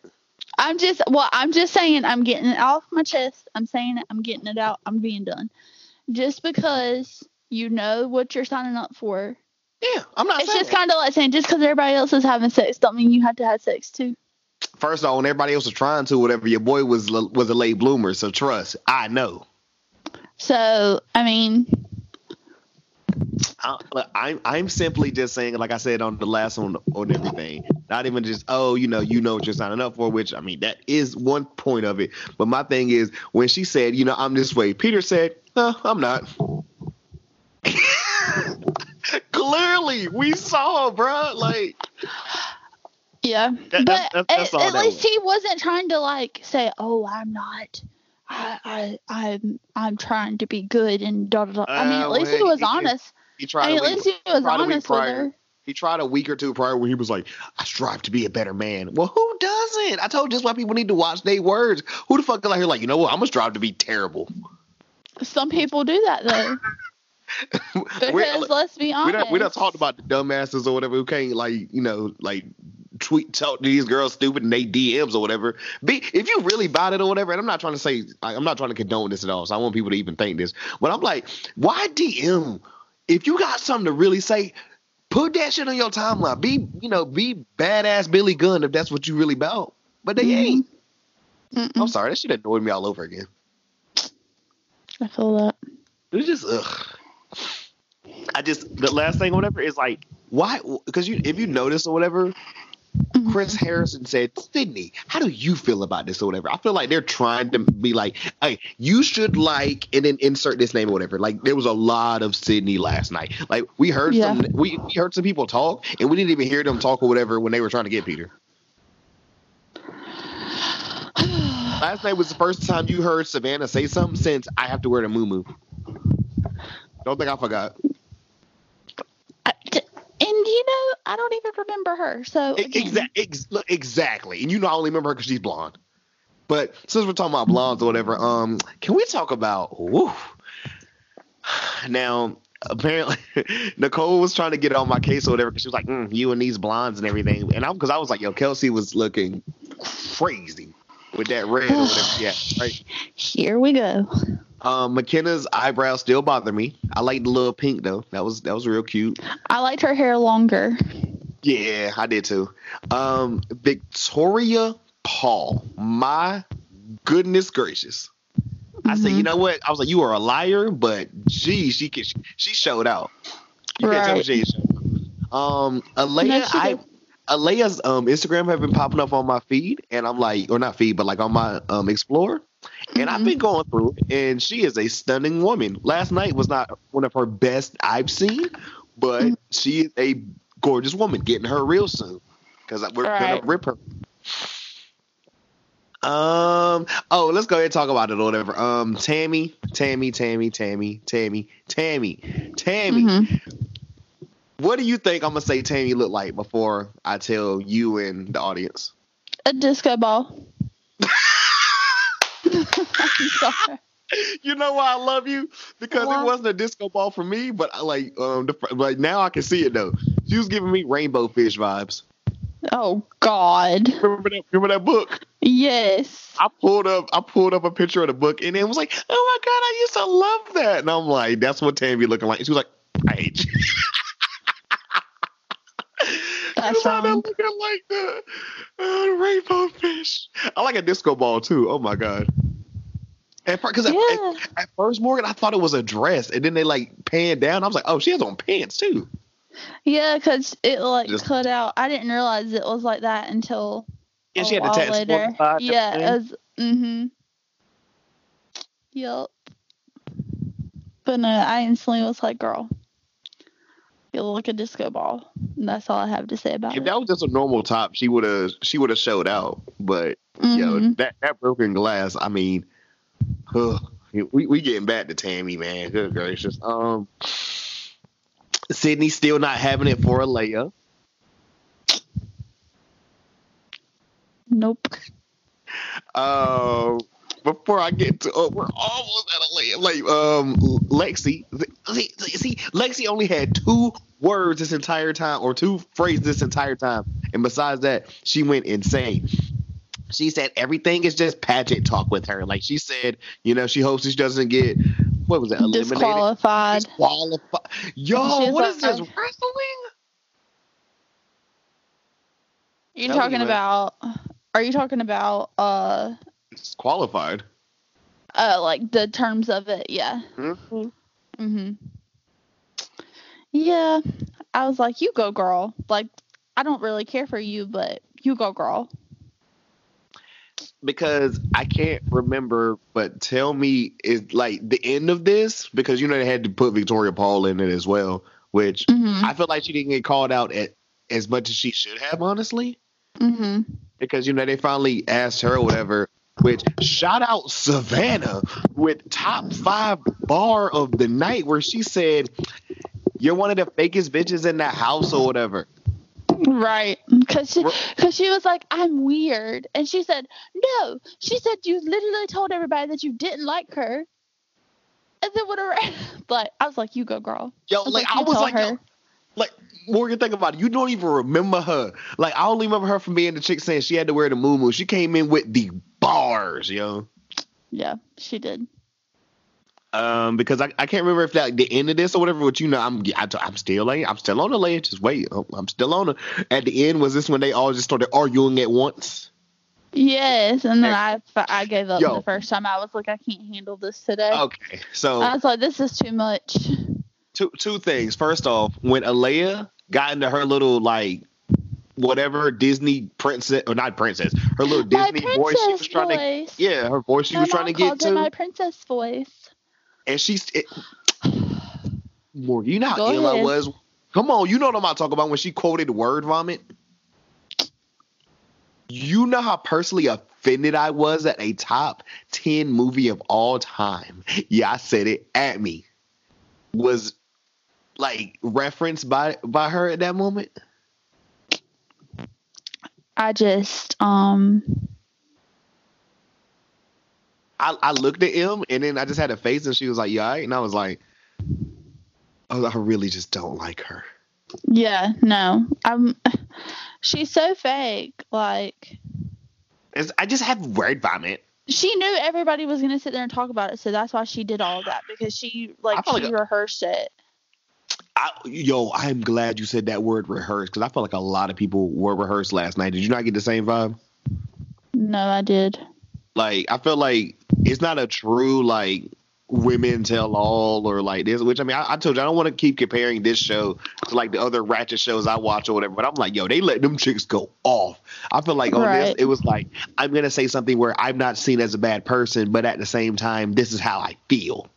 I'm just, well, I'm just saying, I'm getting it off my chest. I'm saying it. I'm getting it out. I'm being done. Just because you know what you're signing up for, Yeah, I'm not it's just kind of like saying just because everybody else is having sex, don't mean you have to have sex too. First off, when everybody else was trying to, whatever, your boy was was a late bloomer, so trust, I know. So, I mean, I, I'm I'm simply just saying, like I said on the last one on everything, not even just oh, you know, you know what you're signing up for, which I mean that is one point of it. But my thing is when she said, you know, I'm this way, Peter said, no, I'm not. Clearly, we saw, bro. Like, yeah. That- but that's- that's- that's at, at least was. he wasn't trying to like say, "Oh, I'm not. I, I, I'm, I'm trying to be good and da da da." I mean, Uh, at least he was he- honest. he tried. I mean, at least he was tried a week honest with prior. her. He tried a week or two prior when he was like, I strive to be a better man. Well, who doesn't? I told you that's why people need to watch their words. Who the fuck is out here like, you know what? I'm gonna strive to be terrible. Some people do that though. Because We're- let's be honest. don't we don't talk about the dumbasses or whatever who can't like you know like tweet talk to these girls stupid and they DMs or whatever. Be if you really about it or whatever, and I'm not trying to say like, I'm not trying to condone this at all. So I want people to even think this, but I'm like, why DM if you got something to really say, put that shit on your timeline. Be you know, be badass Billy Gunn if that's what you really about. But they Mhm. ain't. Mm-mm. I'm sorry, that shit annoyed me all over again. I feel that. It was just ugh. I just the last thing or whatever is like why because you if you notice or whatever, Mhm. Chris Harrison said, Sydney, how do you feel about this or whatever? I feel like they're trying to be like, hey, you should like and then insert this name or whatever. Like there was a lot of Sydney last night. Like we heard Yeah. some we, we heard some people talk and we didn't even hear them talk or whatever when they were trying to get Peter. Last night was the first time you heard Savannah say something since I have to wear the moo Don't think I forgot. And you know, I don't even remember her. So again, Exactly. Ex- exactly. And you know, I only remember her because she's blonde. But since we're talking about blondes or whatever, um, can we talk about? Woo, now, apparently, Nicole was trying to get on my case or whatever because she was like, mm, "You and these blondes and everything," and I'm because I was like, "Yo, Kelsey was looking crazy with that red or whatever." Yeah, right. here we go. Um, Mykenna's eyebrows still bother me. I like the little pink though. That was that was real cute. I liked her hair longer. Yeah, I did too. Um, Victoria Paul. My goodness gracious. I said, Mhm. you know what? I was like, you are a liar, but gee, she can, she showed out. You can't tell me she showed out. Um, Alayah, No, I did. Alayah's um Instagram have been popping up on my feed, and I'm like, or not feed, but like on my um Explorer. And I've Mhm. been going through, and she is a stunning woman. Last night was not one of her best I've seen, but Mhm. she is a gorgeous woman. Getting her real soon because we're gonna rip her. Um. Oh, let's go ahead and talk about it or whatever. Um. Tammy, Tammy, Tammy, Tammy, Tammy, Tammy, Tammy. Mhm. What do you think I'm gonna say Tammy look like before I tell you and the audience? A disco ball. I'm sorry. You know why I love you? Because Why? it wasn't a disco ball for me, but I like um the, like now I can see it though. She was giving me rainbow fish vibes. Oh God. Remember that? Remember that book? Yes. I pulled up I pulled up a picture of the book and it was like, oh my god, I used to love that. And I'm like, that's what Tammy looking like. She was like, I hate you. That's You know, they're looking like the uh, rainbow fish. I like a disco ball too. Oh my god. Because at, Yeah. at, at first, Morgan, I thought it was a dress, and then they like panned down. I was like, "Oh, she has on pants too." Yeah, because it like Just- cut out. I didn't realize it was like that until Yeah, a she had the while the later. Yeah, everything. as mm-hmm. Yep. But no, I instantly was like, "Girl, look like a disco ball." And that's all I have to say about If it. that was just a normal top, she would have she would have showed out. But yo, Mhm. that that broken glass. I mean, ugh, we we getting back to Tammy, man. Good gracious. Um, Sydney still not having it for Alayah. Nope. Uh, before I get to, oh, we're almost at Alayah. Like, um, Lexi, see, see, Lexi only had two words this entire time, or two phrases this entire time, and besides that, she went insane. She said everything is just pageant talk with her. Like she said, you know, she hopes she doesn't get what was it, eliminated, Disqualified. disqualified. Yo, what is this wrestling? You're talking about? Are you talking about uh Disqualified. uh like the terms of it? Yeah. Mhm. Mhm. Yeah, I was like, "You go, girl." Like, I don't really care for you, but you go, girl. because I can't remember, but tell me is like the end of this because you know they had to put Victoria Paul in it as well, which Mhm. I feel like she didn't get called out at as much as she should have, honestly, Mhm. because you know they finally asked her or whatever. Which shout out Savannah with top five bar of the night where she said, "You're one of the fakest bitches in that house or whatever." Right. Cuz she cuz she was like, "I'm weird." And she said, "No." She said you literally told everybody that you didn't like her. And then whatever but I was like, "You go, girl." Yo, I like, like, I was tell like, yo, her. like Morgan, think about it. You don't even remember her. Like I only remember her from being the chick saying she had to wear the moo She came in with the bars, yo. Yeah, she did. Um, because I, I can't remember if that the end of this or whatever. But you know, I'm I, I'm still I'm still on the ledge. Just wait, I'm still on the. At the end, was this when they all just started arguing at once? Yes, and then I I gave up Yo. the first time. I was like, I can't handle this today. Okay, so I was like, this is too much. two two things. First off, when Alayah got into her little like whatever Disney princess or not princess, her little Disney voice she was trying to voice. yeah, her voice she my was trying to get to, my princess voice. and she's it, you know how Go ill I was. Come on, you know what I'm talking about when she quoted word vomit. You know how personally offended I was at a top 10 movie of all time. Yeah, I said it at me. Was like referenced by by her at that moment. I just um I, I looked at him and then I just had a face and she was like, "Yeah," all right?" and I was like, "Oh, I really just don't like her." yeah, no. I'm she's so fake. Like It's, I just have word vomit. she knew everybody was gonna sit there and talk about it, so that's why she did all that because she like she like rehearsed it. I, yo, I'm glad you said that word rehearsed because I felt like a lot of people were rehearsed last night. Did you not get the same vibe? No, I did. Like, I feel like it's not a true like women tell all or like this. Which I mean, I, I told you I don't want to keep comparing this show to like the other ratchet shows I watch or whatever. But I'm like, yo, they let them chicks go off. I feel like on this, it was like I'm gonna say something where I'm not seen as a bad person, but at the same time, this is how I feel.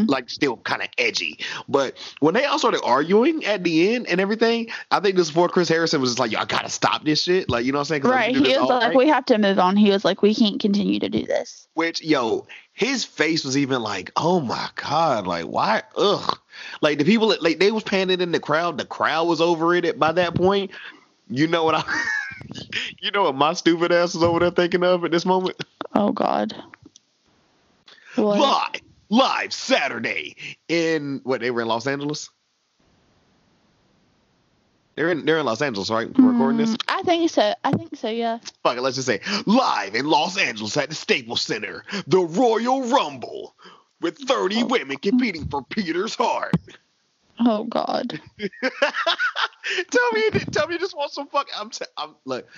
Hmm like still kind of edgy. But when they all started arguing at the end and everything, I think this before Chris Harrison was just like, "Yo, I gotta stop this shit." Like, you know what I'm saying? Right. He was like, night. we have to move on. He was like, we can't continue to do this. Which, yo, his face was even like, "Oh my god!" Like, why? Ugh. Like the people, like they was panning in the crowd. The crowd was over it by that point. You know what I? you know what my stupid ass is over there thinking of at this moment? Oh God. What? Live, live Saturday in what they were in Los Angeles. They're in they're in Los Angeles, right? We're recording this. Mm, I think so. I think so. Yeah. Fuck it, let's just say live in Los Angeles at the Staples Center, the Royal Rumble, with 30 women competing for Peter's heart. Oh God. tell me, tell me you just want some fuck. I'm, t- I'm look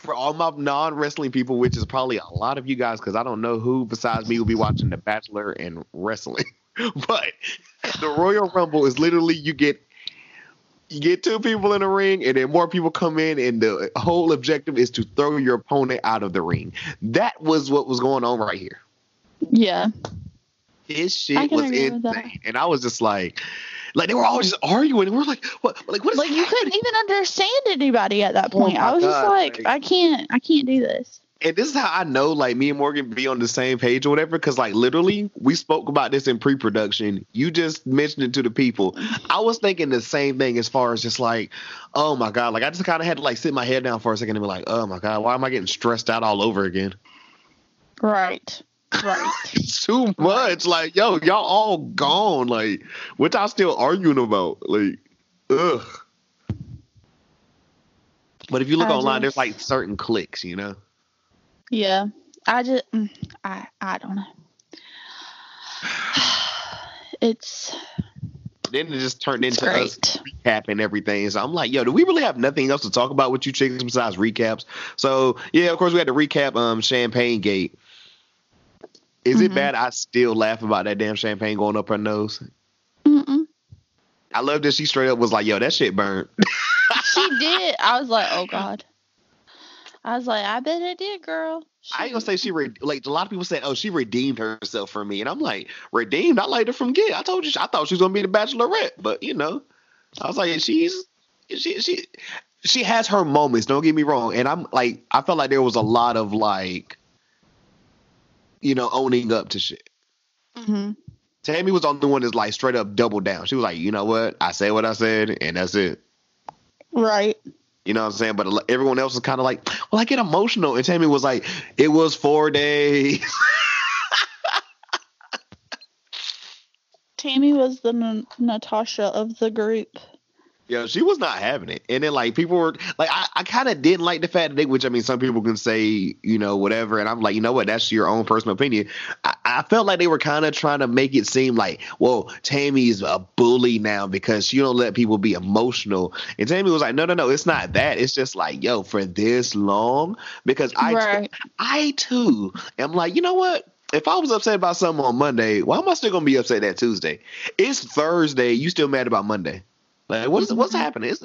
for all my non wrestling people, which is probably a lot of you guys, because I don't know who besides me will be watching The Bachelor and wrestling. but the Royal Rumble is literally you get you get two people in the ring, and then more people come in, and the whole objective is to throw your opponent out of the ring. That was what was going on right here. Yeah. His shit was agree with that. insane, and I was just like, like they were all just arguing, and we're like, what, like what is Like you couldn't even understand anybody at that Oh point. my I was just like, like- I can't. I can't do this. and this is how I know like me and Morgan be on the same page or whatever. Cause like literally we spoke about this in pre-production. You just mentioned it to the people. I was thinking the same thing as far as just like, oh my God. Like I just kind of had to like sit my head down for a second and be like, oh my God, why am I getting stressed out all over again? Right. Right. Too much. Like, yo, y'all all gone. Like, what y'all still arguing about? Like, ugh. But if you look I online, there's like certain clicks, you know? yeah. I just. mm, I. I don't know. It's. Then it just turned into us recapping everything. So I'm like, yo, do we really have nothing else to talk about with you chicks besides recaps? So yeah, of course we had to recap um Champagne Gate. Is it Mhm. bad? I still laugh about that damn champagne going up her nose. Mm-mm. I love that she straight up was like, yo, that shit burned. She did. I was like, oh God. I was like, I bet it did, girl. I ain't gonna say she re- like a lot of people said, oh, she redeemed herself for me, and I'm like, redeemed? I liked her from get. I told you, I thought she was gonna be the Bachelorette, but you know, I was like, she's she she she has her moments. Don't get me wrong, and I'm like, I felt like there was a lot of like, you know, owning up to shit. hmm Tammy was on the only one that's like straight up double down. She was like, you know what, I said what I said, and that's it. Right. You know what I'm saying? But everyone else was kind of like, well, I get emotional. And Tammy was like, it was four days. Tammy was the N- Natasha of the group. Yeah, she was not having it. And then like people were like I, I kinda didn't like the fact that they which I mean some people can say, you know, whatever, and I'm like, you know what, that's your own personal opinion. I, I felt like they were kind of trying to make it seem like, well, Tammy's a bully now because she don't let people be emotional. And Tammy was like, No, no, no, it's not that. It's just like, yo, for this long, because I Right. I too am like, you know what? If I was upset about something on Monday, why am I still gonna be upset that Tuesday? It's Thursday. You still mad about Monday? Like what's what's happening? It's,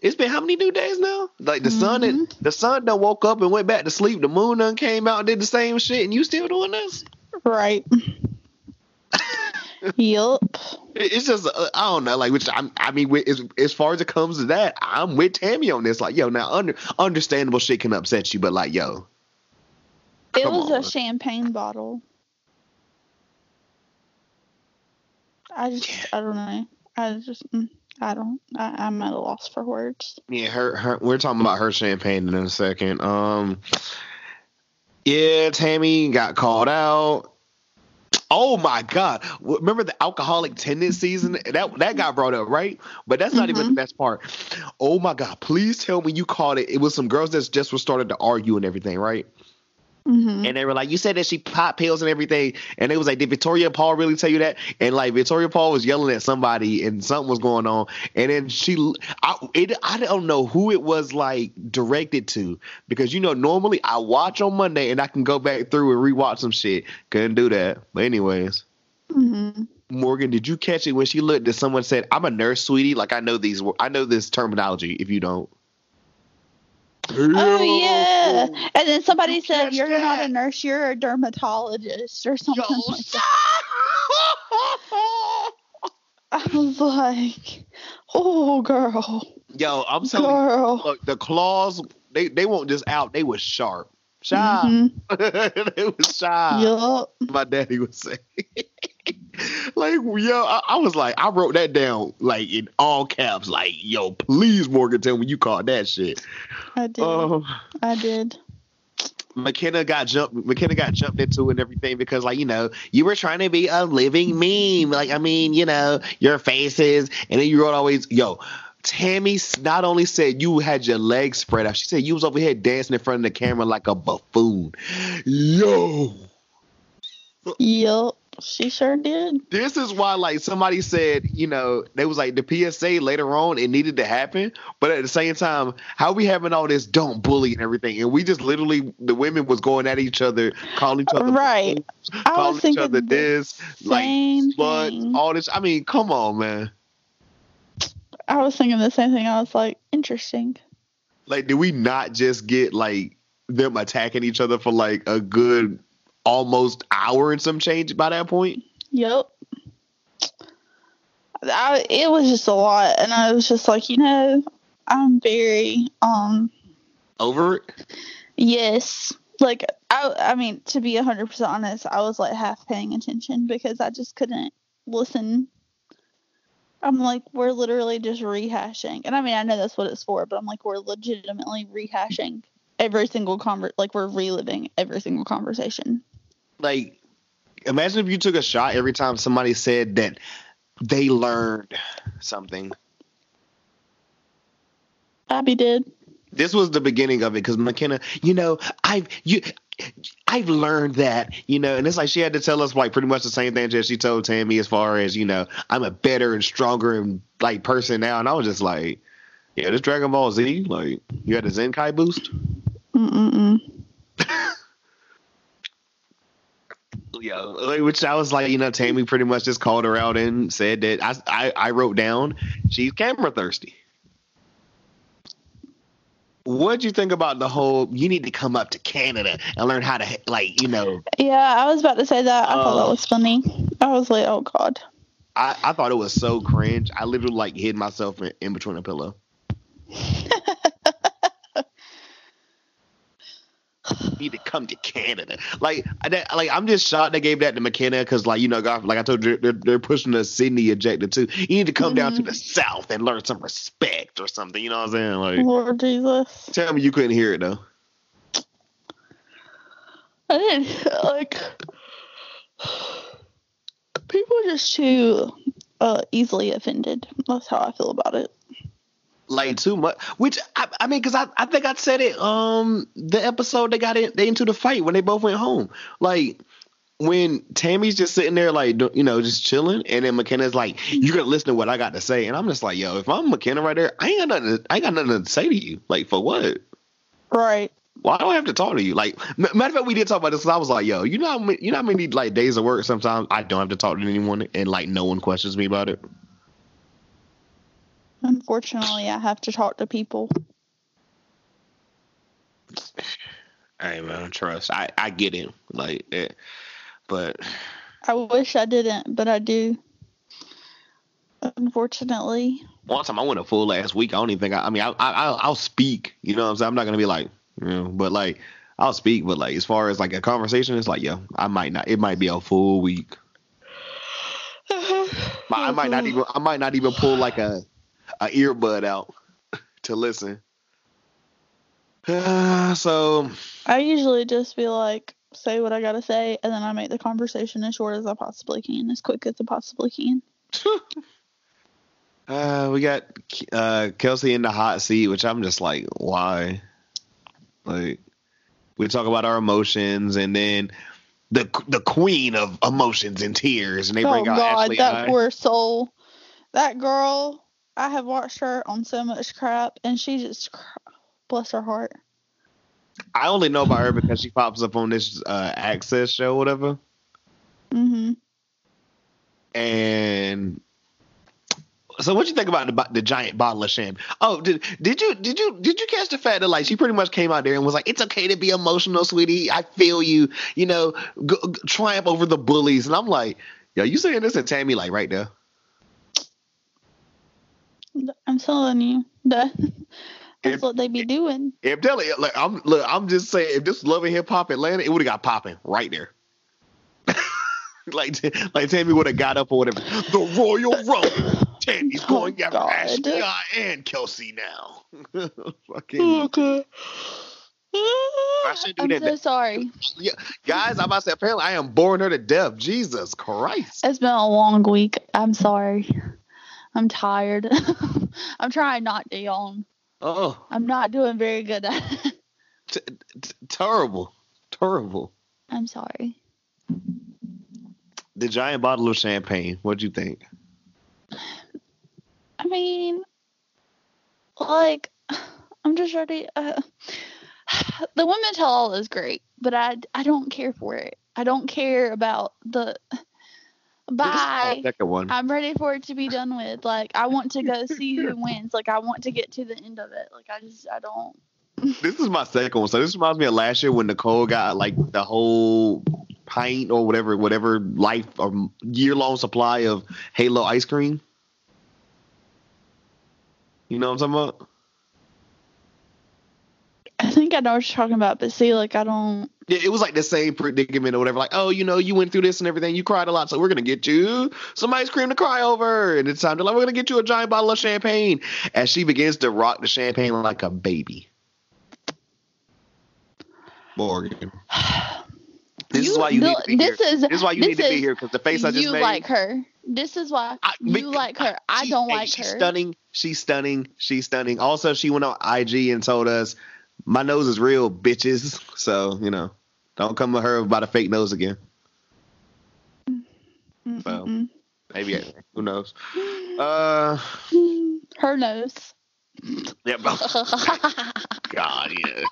it's been how many new days now? Like the sun and the sun done woke up and went back to sleep. The moon done came out and did the same shit, and you still doing this? Right. yup. It's just uh, I don't know. Like which I'm, I mean, with, as as far as it comes to that, I'm with Tammy on this. Like yo, now under understandable shit can upset you, but like yo, It was on. a champagne bottle. I just, I don't know. I just, mm, I don't, I, I'm at a loss for words. Yeah, her, her we're talking about her champagne in a second. Um Yeah, Tammy got called out. Oh my god. Remember the alcoholic tendencies and that that got brought up, right? But that's not even the best part. Oh my god, please tell me you caught it. It was some girls that just were started to argue and everything, right? Hmm And they were like, "You said that she popped pills and everything," and they was like, "Did Victoria Paul really tell you that?" And like Victoria Paul was yelling at somebody, and something was going on, and then she, I, it, I don't know who it was like directed to because you know normally I watch on Monday and I can go back through and rewatch some shit. Couldn't do that, but anyways. hmm Morgan, did you catch it when she looked at someone said, "I'm a nurse, sweetie"? Like I know these, I know this terminology. If you don't, Oh yeah. And then somebody You said, "You're not a nurse. You're a dermatologist or something Yo, like that." I was like, "Oh, girl, Yo, I'm telling you, look, the claws they they weren't just out, they was sharp. Sharp. Mhm. they was sharp. Yup. My daddy would say. like, yo, I, I was like, I wrote that down like in all caps, like, yo, please, Morgan, tell me you caught that shit. I did. Oh, I did. Mykenna got jumped. Mykenna got jumped into and everything because, like, you know, you were trying to be a living meme. Like, I mean, you know, your faces, and then you wrote always, yo. Tammy not only said you had your legs spread out, she said you was over here dancing in front of the camera like a buffoon. Yo, Yup. She sure did. this is why, like, somebody said, you know, they was like the PSA later on, it needed to happen, but at the same time, how we having all this don't bully and everything, and we just literally the women was going at each other, calling each other Right. I calling was each thinking other the this, like thing. all this. I mean, come on, man. I was thinking the same thing. I was like, interesting. Like, did we not just get like them attacking each other for like a good almost hour and some change by that point? Yep. I, it was just a lot, and I was just like, you know, I'm very um Over it? yes, like I I mean to be hundred percent honest, I was like half paying attention because I just couldn't listen. I'm like, we're literally just rehashing, and I mean I know that's what it's for, but I'm like, we're legitimately rehashing every single conver like we're reliving every single conversation. Like, imagine if you took a shot every time somebody said that they learned something. Abby did. This was the beginning of it because Mykenna, you know, I've you. I've learned that, you know, and it's like she had to tell us like pretty much the same thing that she told Tammy as far as, you know, I'm a better and stronger and like person now. And I was just like, yeah, this Dragon Ball Z, like you had a Zenkai boost. Mm-mm-mm. Yeah, like, which I was like, you know, Tammy pretty much just called her out and said that I, I, I wrote down she's camera thirsty. What'd you think about the whole? You need to come up to Canada and learn how to, like, you know, Yeah, I was about to say that. I thought that Oh. was funny. I was like, oh god. I, I thought it was so cringe. I literally like hid myself in, in between a pillow. You need to come to Canada. Like, that- like I'm just shocked they gave that to Mykenna because, like, you know, God, like I told you, they're, they're pushing the Sydney ejector too. You need to come down to the South and learn some respect or something. You know what I'm saying? Like, Lord Jesus. tell me you couldn't hear it though. I didn't like people are just too uh easily offended. That's how I feel about it. Like too much. Which I, I mean, because I, I think I said it um the episode they got in they into the fight when they both went home. Like when Tammy's just sitting there like you know just chilling, and then Mykenna's like, "You're gonna listen to what I got to say," and I'm just like, "Yo, if I'm McKenna right there, I ain't got nothing. To, I ain't got nothing to say to you. Like for what? Right. Well, I don't have to talk to you. Like matter of fact, we did talk about this. I was like, "Yo, you know, how many, you know how many like days of work sometimes I don't have to talk to anyone, and like no one questions me about it." Unfortunately, I have to talk to people. Hey man, trust. I I get it. Like, it, but I wish I didn't, but I do. Unfortunately. One time I went a full last week. I don't even think I. I mean, I, I I'll speak. You know what I'm saying? I'm not gonna be like, you know, but like I'll speak. But like as far as like a conversation, it's like, yeah, I might not. It might be a full week. I might not even. I might not even pull like a a earbud out to listen. so I usually just be like, say what I gotta say, and then I make the conversation as short as I possibly can, as quick as I possibly can. uh, we got uh, Kelsey in the hot seat, which I'm just like, why? Like, we talk about our emotions, and then the the queen of emotions and tears, and they bring oh, out God, Ashley. that I. poor soul. That girl, I have watched her on so much crap, and she just, bless her heart. I only know about her because she pops up on this uh, Access show, whatever. Mm-hmm. And so, what you think about the, the giant bottle of champagne? Oh, did did you did you did you catch the fact that like she pretty much came out there and was like, "It's okay to be emotional, sweetie. I feel you. You know, go, go, triumph over the bullies." And I'm like, "Yo, you saying this?" And Tammy like right there. I'm telling you that that's if, what they be doing. If telling like I'm look, I'm just saying if this Love and Hip Hop Atlanta, it would have got popping right there. like like Tammy would have got up or whatever. The Royal Rumble. Tammy's oh, going after Ashley and Kelsey now. Fucking. Okay. I should do I'm that. so sorry. Yeah, guys, I'm about to say apparently I am boring her to death. Jesus Christ. It's been a long week. I'm sorry. I'm tired. I'm trying not to yawn. Oh. I'm not doing very good at it. T- t- terrible. Terrible. I'm sorry. The giant bottle of champagne. What'd you think? I mean, like, I'm just ready. Uh, the women tell all is great, but I, I don't care for it. I don't care about the Bye. Second one. I'm ready for it to be done with. Like I want to go see who wins. Like I want to get to the end of it. Like I just I don't. this is my second one. So this reminds me of last year when Nicole got like the whole pint or whatever, whatever life or year long supply of Halo ice cream. You know what I'm talking about? I think I know what you're talking about, but see, like I don't. Yeah, it was like the same predicament or whatever. Like, oh, you know, you went through this and everything. You cried a lot, so we're gonna get you some ice cream to cry over, and it's time to like we're gonna get you a giant bottle of champagne. As she begins to rock the champagne like a baby. Morgan. This you, is why you need to be this here. Is, this is why you need to be here because the face I just you made. You like her. This is why I, you like her. I don't like she's her. Stunning. She's stunning. She's stunning. Also, she went on IG and told us my nose is real, bitches. So, you know, don't come to her about a fake nose again. Mm-mm. So, maybe, who knows? Uh, her nose. Yep. God, yeah.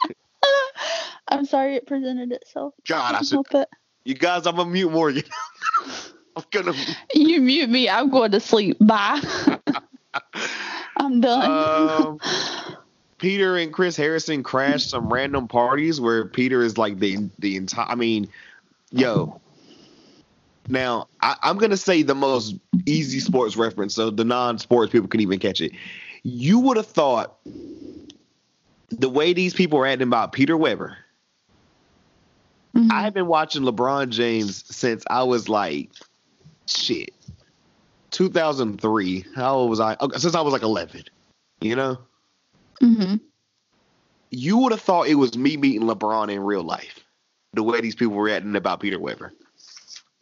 I'm sorry it presented itself. God, I, I should. Help it. You guys, I'm gonna mute Morgan. I'm gonna. You mute me. I'm going to sleep. Bye. I'm done. Um, Peter and Chris Harrison crashed some random parties where Peter is like the the entire. I mean, yo. Now I, I'm gonna say the most easy sports reference, so the non-sports people can even catch it. You would have thought the way these people are acting about Peter Weber. Mm-hmm. I've been watching LeBron James since I was like shit 2003. How old was I? Since I was like 11. You know. Mm-hmm. You would have thought it was me meeting LeBron in real life, the way these people were acting about Peter Weber.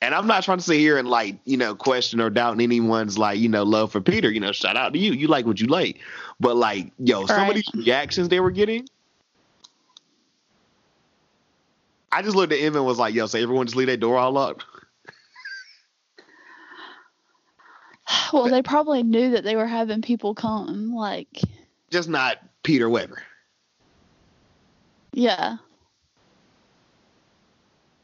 And I'm not trying to sit here and like, you know, question or doubt anyone's like, you know, love for Peter. You know, shout out to you. You like what you like. But like, yo, some of these reactions they were getting. I just looked at him and was like, yo, so everyone just leave that door all locked. Well, they probably knew that they were having people come. Like, Just not Peter Weber. yeah.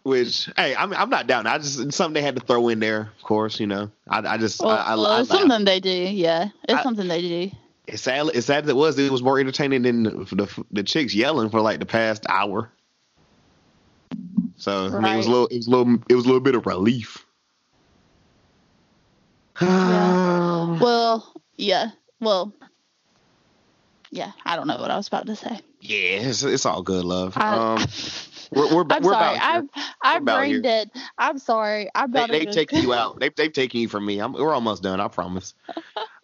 Which, hey, I'm I'm not down. I just it's something they had to throw in there, of course. You know, I I just Well, I, I, well, I it's laugh. something they do. Yeah, it's I- something they do. It's sad. It's sad as it was. It was more entertaining than the the, the chicks yelling for like the past hour. So I mean, it was a little. It was a little. It was a little bit of relief. Um, Well, yeah. Well, yeah. I don't know what I was about to say. yeah, it's, it's all good, love. I, Um, we're we're, I'm we're sorry. about. I'm I'm brain dead. I'm sorry. I'm They, they've taken you out. They've they've taken you from me. I'm, we're almost done. I promise.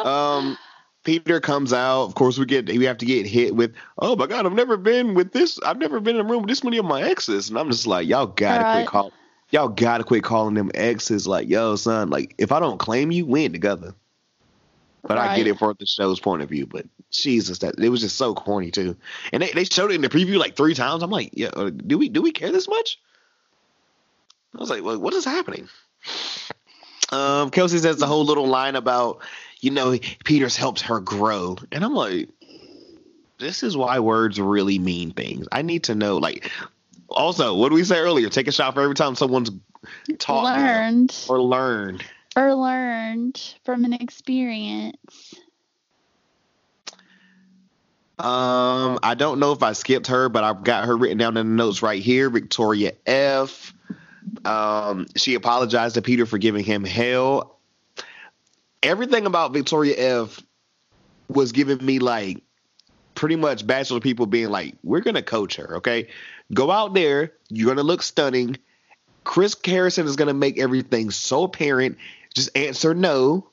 Um, Peter comes out. Of course, we get we have to get hit with. Oh my god, I've never been with this. I've never been in a room with this many of my exes, and I'm just like, y'all gotta Right. quit call. Y'all gotta quit calling them exes. Like, yo, son, like if I don't claim you, we ain't together. But I get it from the show's point of view. But Jesus, that it was just so corny too. And they, they showed it in the preview like three times. I'm like, yeah, uh, do we do we care this much? I was like, well, what is happening? Um, Kelsey says the whole little line about, you know, Peters helps her grow, and I'm like, this is why words really mean things. I need to know, like, also, what did we say earlier? Take a shot for every time someone's taught learned or learned. Or learned from an experience. Um, I don't know if I skipped her, but I've got her written down in the notes right here. Victoria F. Um, she apologized to Peter for giving him hell. Everything about Victoria F was giving me like pretty much bachelor people being like, we're gonna coach her, okay? Go out there, you're gonna look stunning. Chris Harrison is gonna make everything so apparent. Just answer no.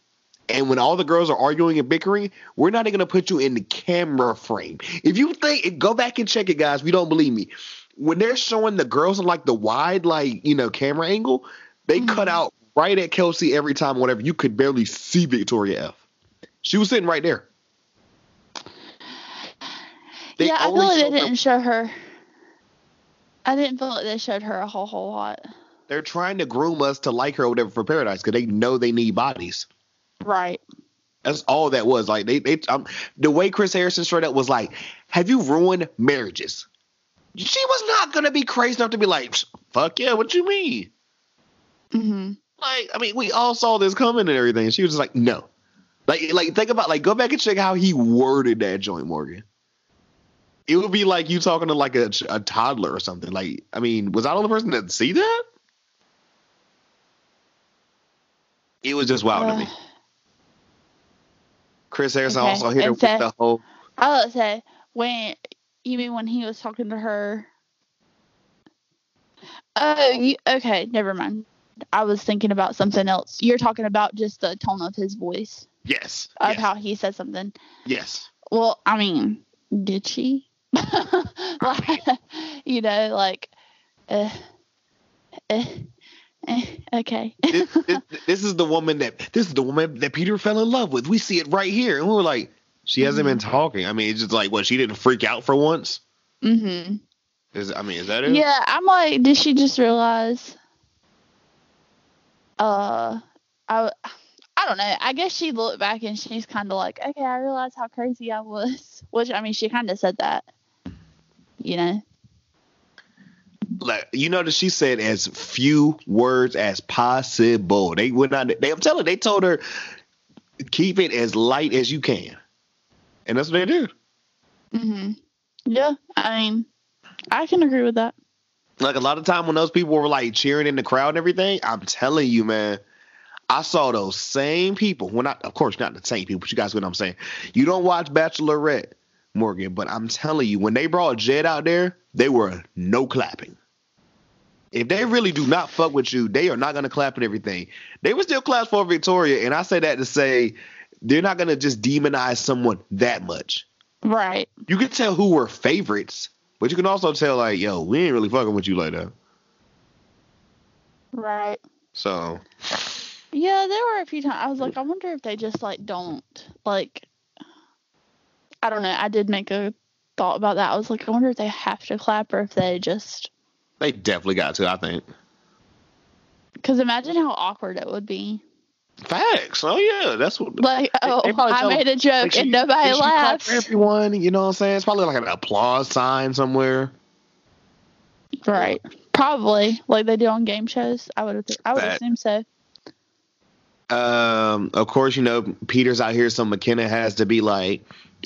And when all the girls are arguing and bickering, we're not even gonna put you in the camera frame. If you think, go back and check it, guys. We don't believe me. When they're showing the girls in like the wide, like you know, camera angle, they mm-hmm. cut out right at Kelsey every time. Whatever, you could barely see Victoria F. She was sitting right there. They yeah, I feel like they didn't show her. I didn't feel like they showed her a whole whole lot. They're trying to groom us to like her or whatever for Paradise because they know they need bodies. Right. That's all that was. Like they, they um, the way Chris Harrison straight up was like, "Have you ruined marriages?" She was not gonna be crazy enough to be like, "Fuck yeah, what you mean?" hmm Like, I mean, we all saw this coming and everything. She was just like, "No." Like, like think about like go back and check how he worded that joint, Morgan. It would be like you talking to like a, a toddler or something. Like, I mean, was I the only person that see that? It was just wild to me. Chris Harrison Okay, also hit her with the whole. I would say when you mean when he was talking to her. Oh, you okay? Never mind. I was thinking about something else. You're talking about just the tone of his voice Yes. of yes, how he said something. yes. Well, I mean, did she? like, you know, like, uh, uh, uh, okay. this, this, this is the woman that this is the woman that Peter fell in love with. We see it right here, and we were like, she hasn't been Mm-hmm. talking. I mean, it's just like what she didn't freak out for once. Mm-hmm. Is I mean, is that it? Yeah, I'm like, did she just realize? Uh, I, I don't know. I guess she looked back and she's kind of like, okay, I realized how crazy I was. Which I mean, she kind of said that. You know. Like you notice she said as few words as possible. They would not. They, I'm telling. you, They told her keep it as light as you can, and that's what they did. Mm-hmm. Yeah, I mean, I can agree with that. Like a lot of time when those people were like cheering in the crowd and everything, I'm telling you, man, I saw those same people. Well, not of course not the same people, but you guys know what I'm saying. You don't watch Bachelorette, Morgan, but I'm telling you, when they brought Jed out there, they were no clapping. If they really do not fuck with you, they are not gonna clap and everything. They were still claps for Victoria, and I say that to say they're not gonna just demonize someone that much. Right. You can tell who were favorites, but you can also tell like, yo, we ain't really fucking with you like that. Right. So Yeah, there were a few times I was like, I wonder if they just like don't like. I don't know. I did make a thought about that. I was like, I wonder if they have to clap or if they just. They definitely got to. I think Because imagine how awkward it would be. facts. Oh yeah, that's what. Like, oh, they probably I tell- made a joke Like, she- and nobody she clapped laughs. for everyone, you know what I'm saying? It's probably like an applause sign somewhere. Right. Probably like they do on game shows. I would. I would Fact. assume so. Um, of course, you know Peter's out here, so McKenna has to be like,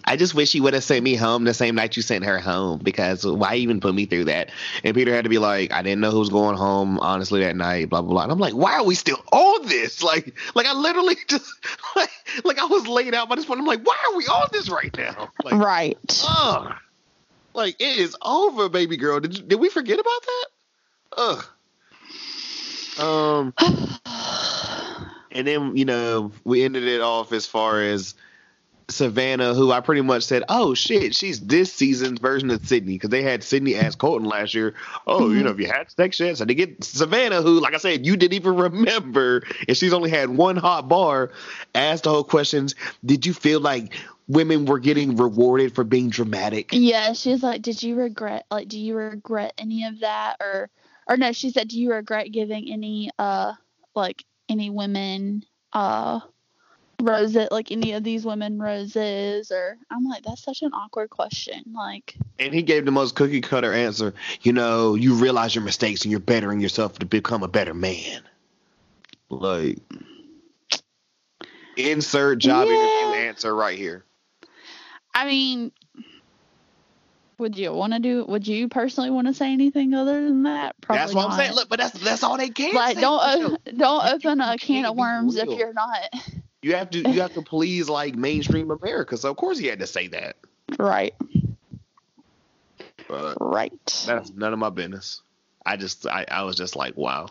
"I just wish you would have sent me home the same night you sent her home because why even put me through that?" And Peter had to be like, "I didn't know who was going home honestly that night." Blah blah blah. And I'm like, "Why are we still on this? Like, like I literally just like, like I was laid out by this point. I'm like, why are we on this right now? Like, Right. ugh, like it is over, baby girl. Did did we forget about that? Ugh. Um. And then, you know, we ended it off as far as Savannah, who I pretty much said, oh, shit, she's this season's version of Sydney because they had Sydney as Colton last year. Oh, you know, if you had sex chance, so they get Savannah, who, like I said, you didn't even remember, and she's only had one hot bar, asked the whole questions. Did you feel like women were getting rewarded for being dramatic? Yeah, she was like, "Did you regret? Like, do you regret any of that?" Or, or no, she said, "Do you regret giving any, uh, like any women, uh, roses, like any of these women roses?" Or I'm like, that's such an awkward question. Like, And he gave the most cookie cutter answer. You know, you realize your mistakes and you're bettering yourself to become a better man. Like, insert job Yeah. interview answer right here. I mean, would you want to do? Would you personally want to say anything other than that? Probably that's what I'm saying. Look, but that's that's all they can like, say. don't o- don't open a can of worms if you're not You have to you have to please like mainstream America. So of course he had to say that. right. But Right. that's none of my business. I just I, I was just like, wow.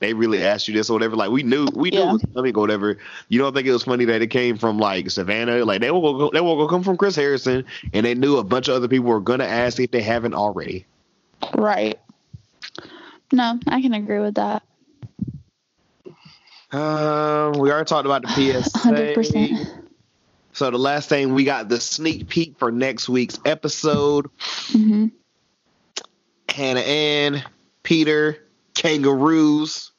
They really asked you this or whatever. Like we knew we knew Yeah. coming or whatever. You don't think it was funny that it came from like Savannah? Like they were gonna, they were gonna come from Chris Harrison, and they knew a bunch of other people were gonna ask if they haven't already. Right. No, I can agree with that. Um, we already talked about the PSA. Hundred percent. So the last thing we got the sneak peek for next week's episode. hmm Hannah Ann, Peter, kangaroos.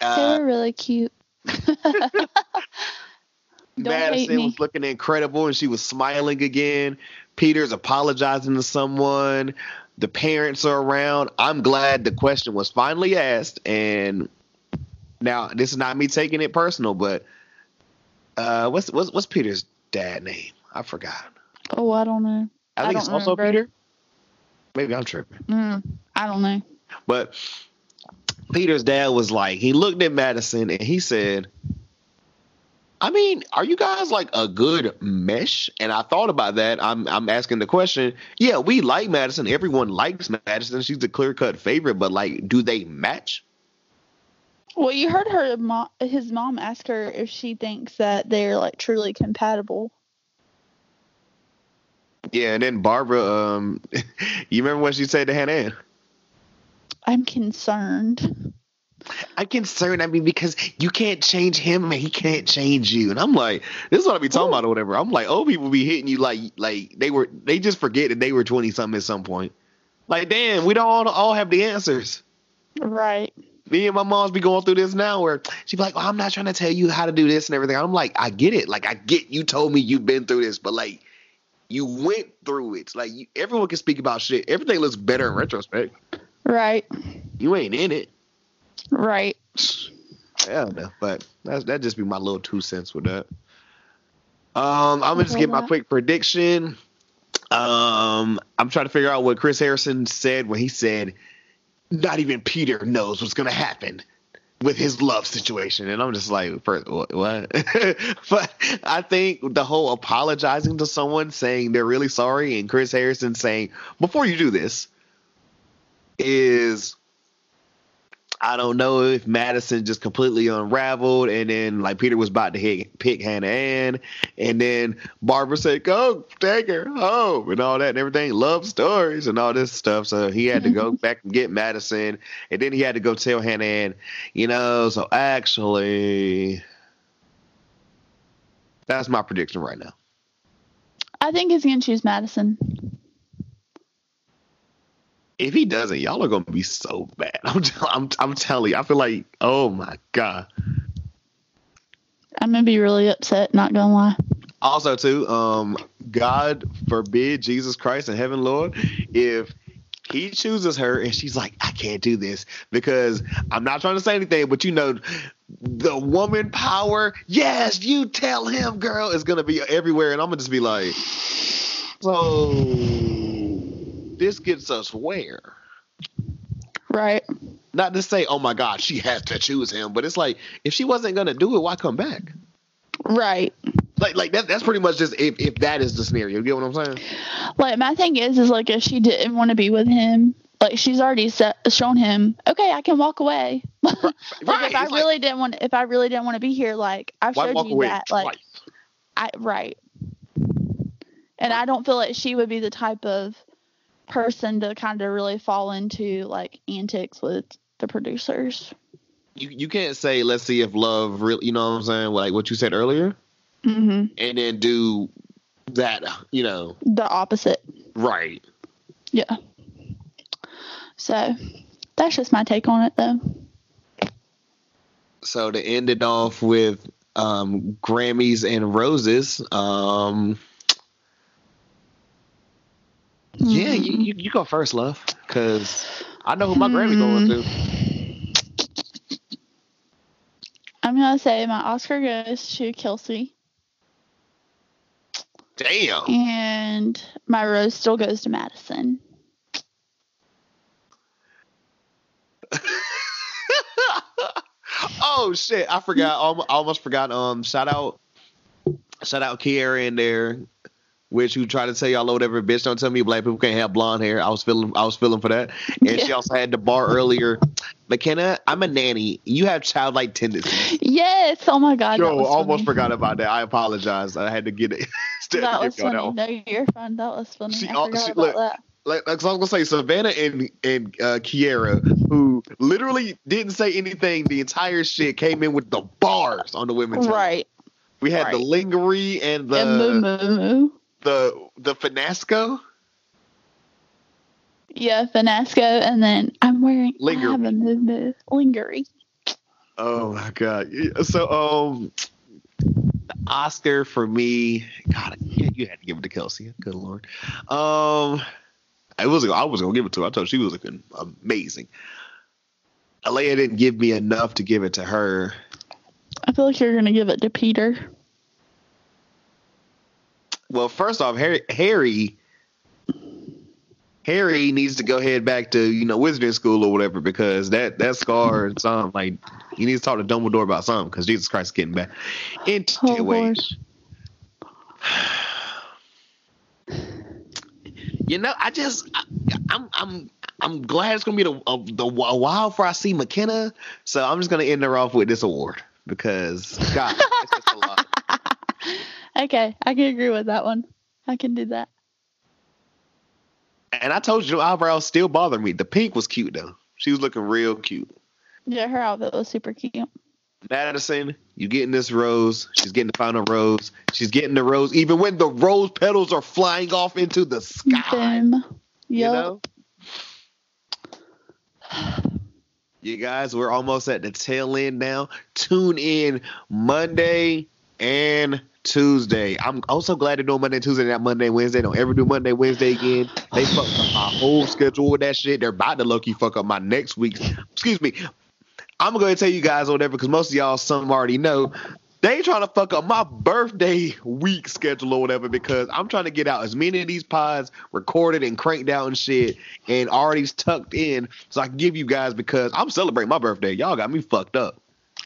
They Uh, were really cute. Madison was looking incredible and she was smiling again. Peter's apologizing to someone. The parents are around. I'm glad the question was finally asked. And now this is not me taking it personal, but uh, what's what's what's Peter's dad name? I forgot. Oh, I don't know. I I think it's also remember. Peter. Maybe I'm tripping. Mm, I don't know. But Peter's dad was like, he looked at Madison and he said, I mean, are you guys like a good mesh? And I thought about that. I'm I'm asking the question. Yeah, we like Madison. Everyone likes Madison. She's the clear cut favorite, but like, do they match? Well, you heard her mom, his mom ask her if she thinks that they're like truly compatible. Yeah, and then Barbara, um, you remember what she said to Hannah Ann? I'm concerned. I'm concerned. I mean, because you can't change him and he can't change you. And I'm like, this is what I be talking about or whatever. I'm like, old people be hitting you like like they were they just forget that they were 20 something at some point. Like, damn, we don't all, all have the answers. Right. Me and my moms be going through this now where she'd be like, well, I'm not trying to tell you how to do this and everything. I'm like, I get it. Like, I get you told me you've been through this, but like you went through it. Like you, everyone can speak about shit. Everything looks better in retrospect. Right. You ain't in it. Right. I don't know, but that's that just be my little two cents with that. Um, I'm gonna just give my quick prediction. Um, I'm trying to figure out what Chris Harrison said when he said, "Not even Peter knows what's gonna happen." With his love situation, and I'm just like, what? but I think the whole apologizing to someone, saying they're really sorry, and Chris Harrison saying, "Before you do this," is I don't know if Madison just completely unraveled, and then like Peter was about to hit, pick Hannah Ann, and then Barbara said, "Go take her home," and all that and everything, love stories and all this stuff. So he had to go back and get Madison, and then he had to go tell Hannah Ann, you know. So actually, that's my prediction right now. I think he's gonna choose Madison. If he doesn't, y'all are gonna be so bad. I'm, I'm, I'm telling you. I feel like, oh my god. I'm gonna be really upset. Not gonna lie. Also, too, um, God forbid, Jesus Christ and Heaven Lord, if he chooses her and she's like, I can't do this because I'm not trying to say anything, but you know, the woman power, yes, you tell him, girl, is gonna be everywhere, and I'm gonna just be like, so this gets us where? Right. Not to say, oh my God, she has to choose him, but it's like if she wasn't gonna do it, why come back? Right. Like, like that, that's pretty much just if, if that is the scenario. You get what I'm saying? Like my thing is, is like if she didn't want to be with him, like she's already set, shown him, okay, I can walk away. like right. if I It's really like, didn't want, if I really didn't want to be here, like I've showed you that, like? I right. And I don't feel like she would be the type of person to kind of really fall into like antics with the producers. You you can't say let's see if love really. You know what I'm saying? Like what you said earlier, hmm and then do that. You know, The opposite. right? Yeah. So that's just my take on it, though. So to end it off with um, Grammys and roses. Um, yeah, you, Mm-hmm. you, you go first, love, because I know who my Grammy going to. I'm gonna say my Oscar goes to Kelsey, Damn. and my rose still goes to Madison. oh shit! I forgot. Almost, almost forgot. Um, shout out, shout out Kiarra in there, which who tried to tell y'all whatever. Bitch, don't tell me black people can't have blonde hair. I was feeling, I was feeling for that. And she also had the bar earlier. Mykenna, I'm a nanny. You have childlike tendencies. Yes! Oh my God, Yo, almost funny. forgot about that. I apologize. I had to get it. That was funny. that. No, you're fine. That was funny. She I forgot she- about look, that. Like, like so I was gonna say, Savannah and and uh, Kiarra, who literally didn't say anything the entire shit, came in with the bars on the women's. team. Right. We had the right. lingerie and the and moo moo moo. The the finasco. Yeah, Finasco, and then I'm wearing. I have a moo moo lingerie. Oh my god! So um, the Oscar for me, God, you, you had to give it to Kelsey. Good lord. Um, I was I was gonna give it to her. I told her she was looking amazing. Alayah didn't give me enough to give it to her. I feel like you're gonna give it to Peter. Well, first off, Harry Harry Harry needs to go head back to you know wizarding school or whatever because that that scar and something like he needs to talk to Dumbledore about something because Jesus Christ is getting back. Oh, Anyway, Lord. you know, I just I, I'm I'm I'm glad it's gonna be the uh, the a while before I see Mykenna, so I'm just gonna end her off with this award because God, it's just a lot. Okay, I can agree with that one. I can do that. And I told you, the eyebrows still bother me. The pink was cute though. She was looking real cute. Yeah, her outfit was super cute. Madison, you getting this rose. She's getting the final rose. She's getting the rose, even when the rose petals are flying off into the sky. Boom. You Yep. know? You guys, we're almost at the tail end now. Tune in Monday and Tuesday. I'm also glad to do Monday, Tuesday, not Monday, Wednesday. Don't ever do Monday, Wednesday again. They fucked up my whole schedule with that shit. They're about to lucky fuck up my next week's. Excuse me. I'm gonna go ahead and tell you guys whatever because most of y'all some already know. They trying to fuck up my birthday week schedule or whatever because I'm trying to get out as many of these pods recorded and cranked out and shit and already tucked in so I can give you guys because I'm celebrating my birthday. Y'all got me fucked up.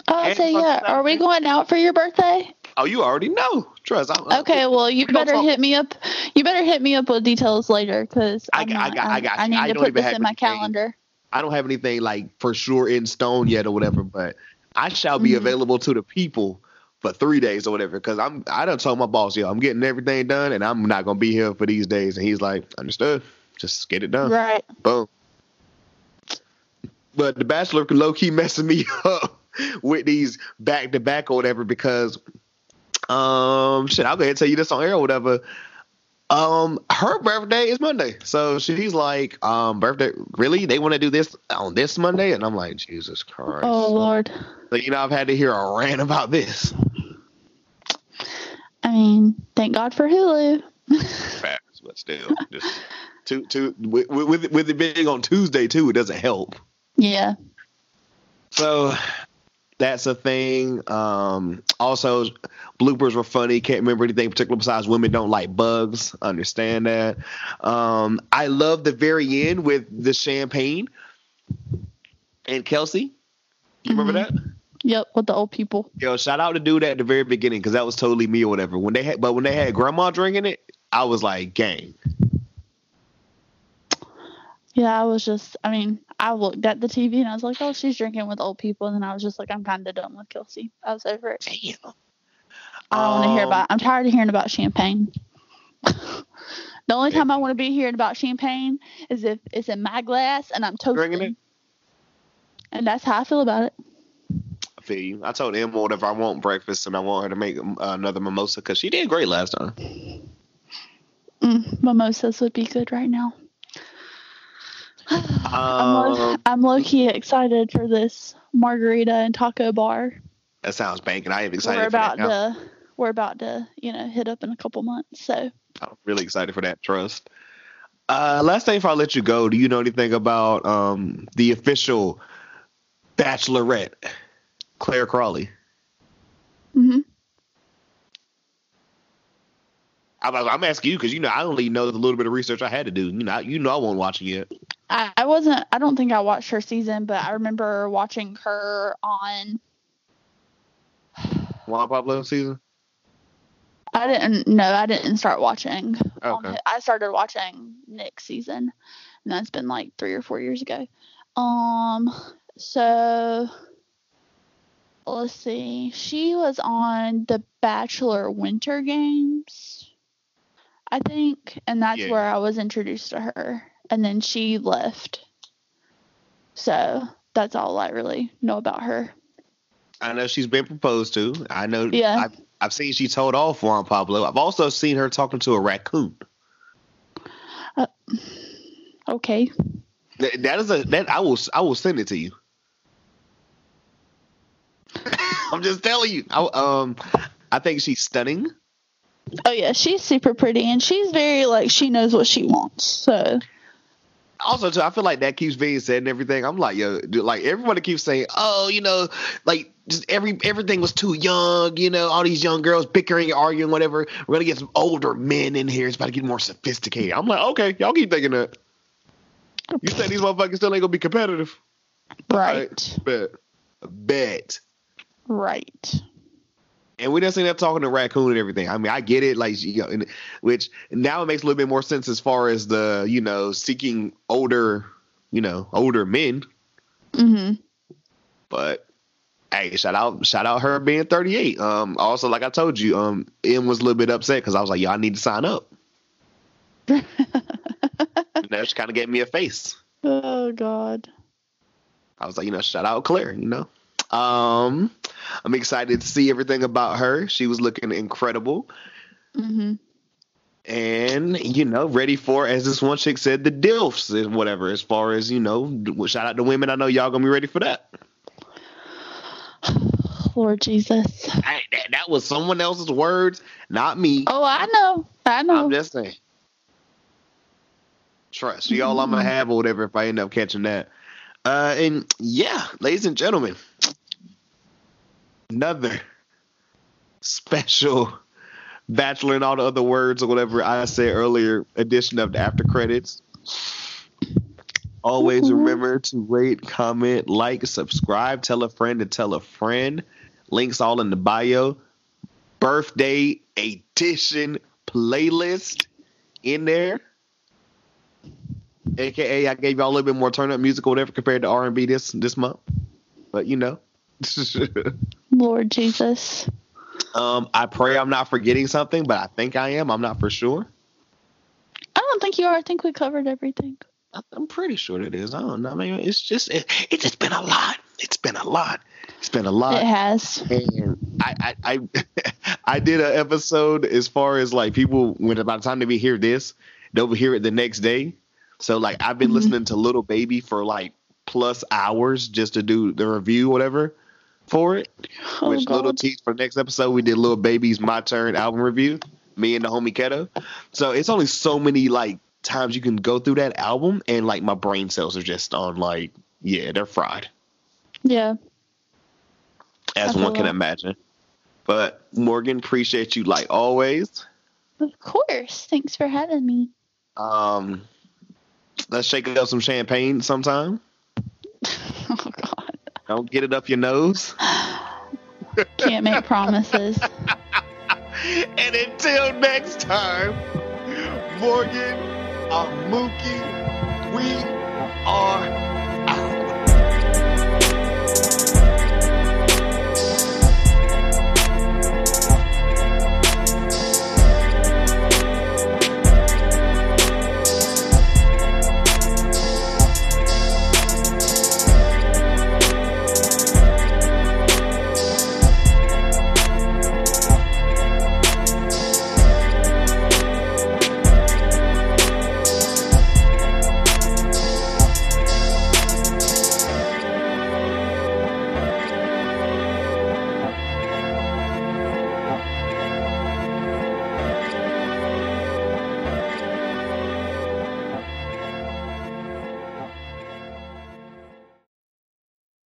Oh, so yeah, are we going out for your birthday? Oh, you already know. Trust. I'm, Okay, well you better talk- hit me up. You better hit me up with details later because I I got- I got I need I to put this in my calendar. I don't have anything like for sure in stone yet or whatever, but I shall be Mhm. available to the people for three days or whatever. Cause I'm I done told my boss, yo, I'm getting everything done and I'm not gonna be here for these days. And he's like, understood. Just get it done. Right. Boom. But the Bachelor low key messing me up with these back to back or whatever because um shit, I'll go ahead and tell you this on air or whatever. Um her birthday is Monday. So she's like, um, birthday really? They want to do this on this Monday? And I'm like, Jesus Christ. Oh Lord. So, you know, I've had to hear a rant about this. I mean, thank God for Hulu. Facts, but still, just two, two, with, with with it being on Tuesday too, it doesn't help. Yeah. So that's a thing. Um, also, bloopers were funny. Can't remember anything particular besides women don't like bugs. Understand that. Um, I love the very end with the champagne and Kelsey. You remember that? Yep. With the old people. Yo, shout out to dude at the very beginning because that was totally me or whatever. When they had, but when they had grandma drinking it, I was like, gang. Yeah, I was just. I mean, I looked at the TV and I was like, oh, she's drinking with old people, and then I was just like, I'm kind of done with Kelsey. I was over it. Damn. I don't want to hear Um, about. I'm tired of hearing about champagne. the only time I want to be hearing about champagne is if it's in my glass and I'm Drinking toasting. it? And that's how I feel about it. I feel you. I told Emma whatever I want breakfast and I want her to make uh, another mimosa because she did great last time. Mm, mimosas would be good right now. I'm, low, Um, I'm low key excited for this margarita and taco bar. that sounds banking. I am excited we're for that about to we're about to you know hit up in a couple months. So I'm really excited for that. Trust. Uh, last thing before I let you go, do you know anything about um, the official Bachelorette, Clare Crawley? Mm-hmm. I'm, I'm asking you because you know I only know the little bit of research I had to do. You know, you know I won't watch it yet. I, I wasn't. I don't think I watched her season, but I remember watching her on. Juan Pablo season. I didn't. No, I didn't start watching. Okay. it. I started watching Nick's season, and that's been like three or four years ago. Um. So. Let's see. She was on the Bachelor Winter Games, I think, and that's Yeah. where I was introduced to her. And then she left. So that's all I really know about her. I know she's been proposed to. I know. Yeah. I've, I've seen she told off Juan Pablo. I've also seen her talking to a raccoon. Okay. That, that is a that I will I will send it to you. I'm just telling you. I, um, I think she's stunning. Oh yeah, she's super pretty and she's very like she knows what she wants. So Also, too, I feel like that keeps being said and everything. I'm like, yo, dude, like everybody keeps saying, oh, you know, like just every everything was too young. You know, all these young girls bickering, arguing, whatever. We're gonna get some older men in here. It's about to get more sophisticated. I'm like, okay, y'all keep thinking that. You think these motherfuckers still ain't gonna be competitive? right. Bet, bet. Right. And we didn't see that talking to raccoon and everything. I mean, I get it, like you know, and, which now it makes a little bit more sense as far as the you know seeking older, you know, older men. Mm-hmm. But hey, shout out, shout out her being 38. Um, also, like I told you, um, M was a little bit upset because I was like, I need to sign up. and that just kind of gave me a face. Oh god. I was like, you know, shout out Clare, you know. Um, I'm excited to see everything about her. She was looking incredible. Mhm. and you know, ready for as this one chick said, the dilfs and whatever. As far as you know, shout out to women. I know y'all gonna be ready for that. Lord Jesus. Hey, that, that was someone else's words, not me. Oh, I know. I know. I'm just saying. Trust y'all. I'm gonna have or whatever if I end up catching that. Uh, and yeah, ladies and gentlemen, another special Bachelor and all the other words or whatever I said earlier edition of the after credits. Always Mhm. remember to rate, comment, like, subscribe, tell a friend to tell a friend. Links all in the bio. Birthday edition playlist in there. aka I gave y'all a little bit more turn up music or whatever compared to R and B this this month. But you know. Lord Jesus. um, I pray I'm not forgetting something, but I think I am. I'm not for sure. I don't think you are. I think we covered everything. I- I'm pretty sure it is. I don't know. I mean, it's just it, it's just been a lot. It's been a lot. It's been a lot. It has. And I, I, I, I did an episode as far as like people when by the time they be hear this, they'll hear it the next day. So like I've been Mhm. listening to Lil Baby for like plus hours just to do the review, whatever, for it. Oh, which little God. tease for the next episode, we did Lil Baby's My Turn album review. Me and the homie Keto. So it's only so many like times you can go through that album, and like my brain cells are just on like yeah, they're fried Yeah. as one can that. imagine. But Morgan, appreciate you like always. Of course. Thanks for having me. Um, let's shake up some champagne sometime. Don't get it up your nose. Can't make promises. and until next time, Morgan, Mookie. We are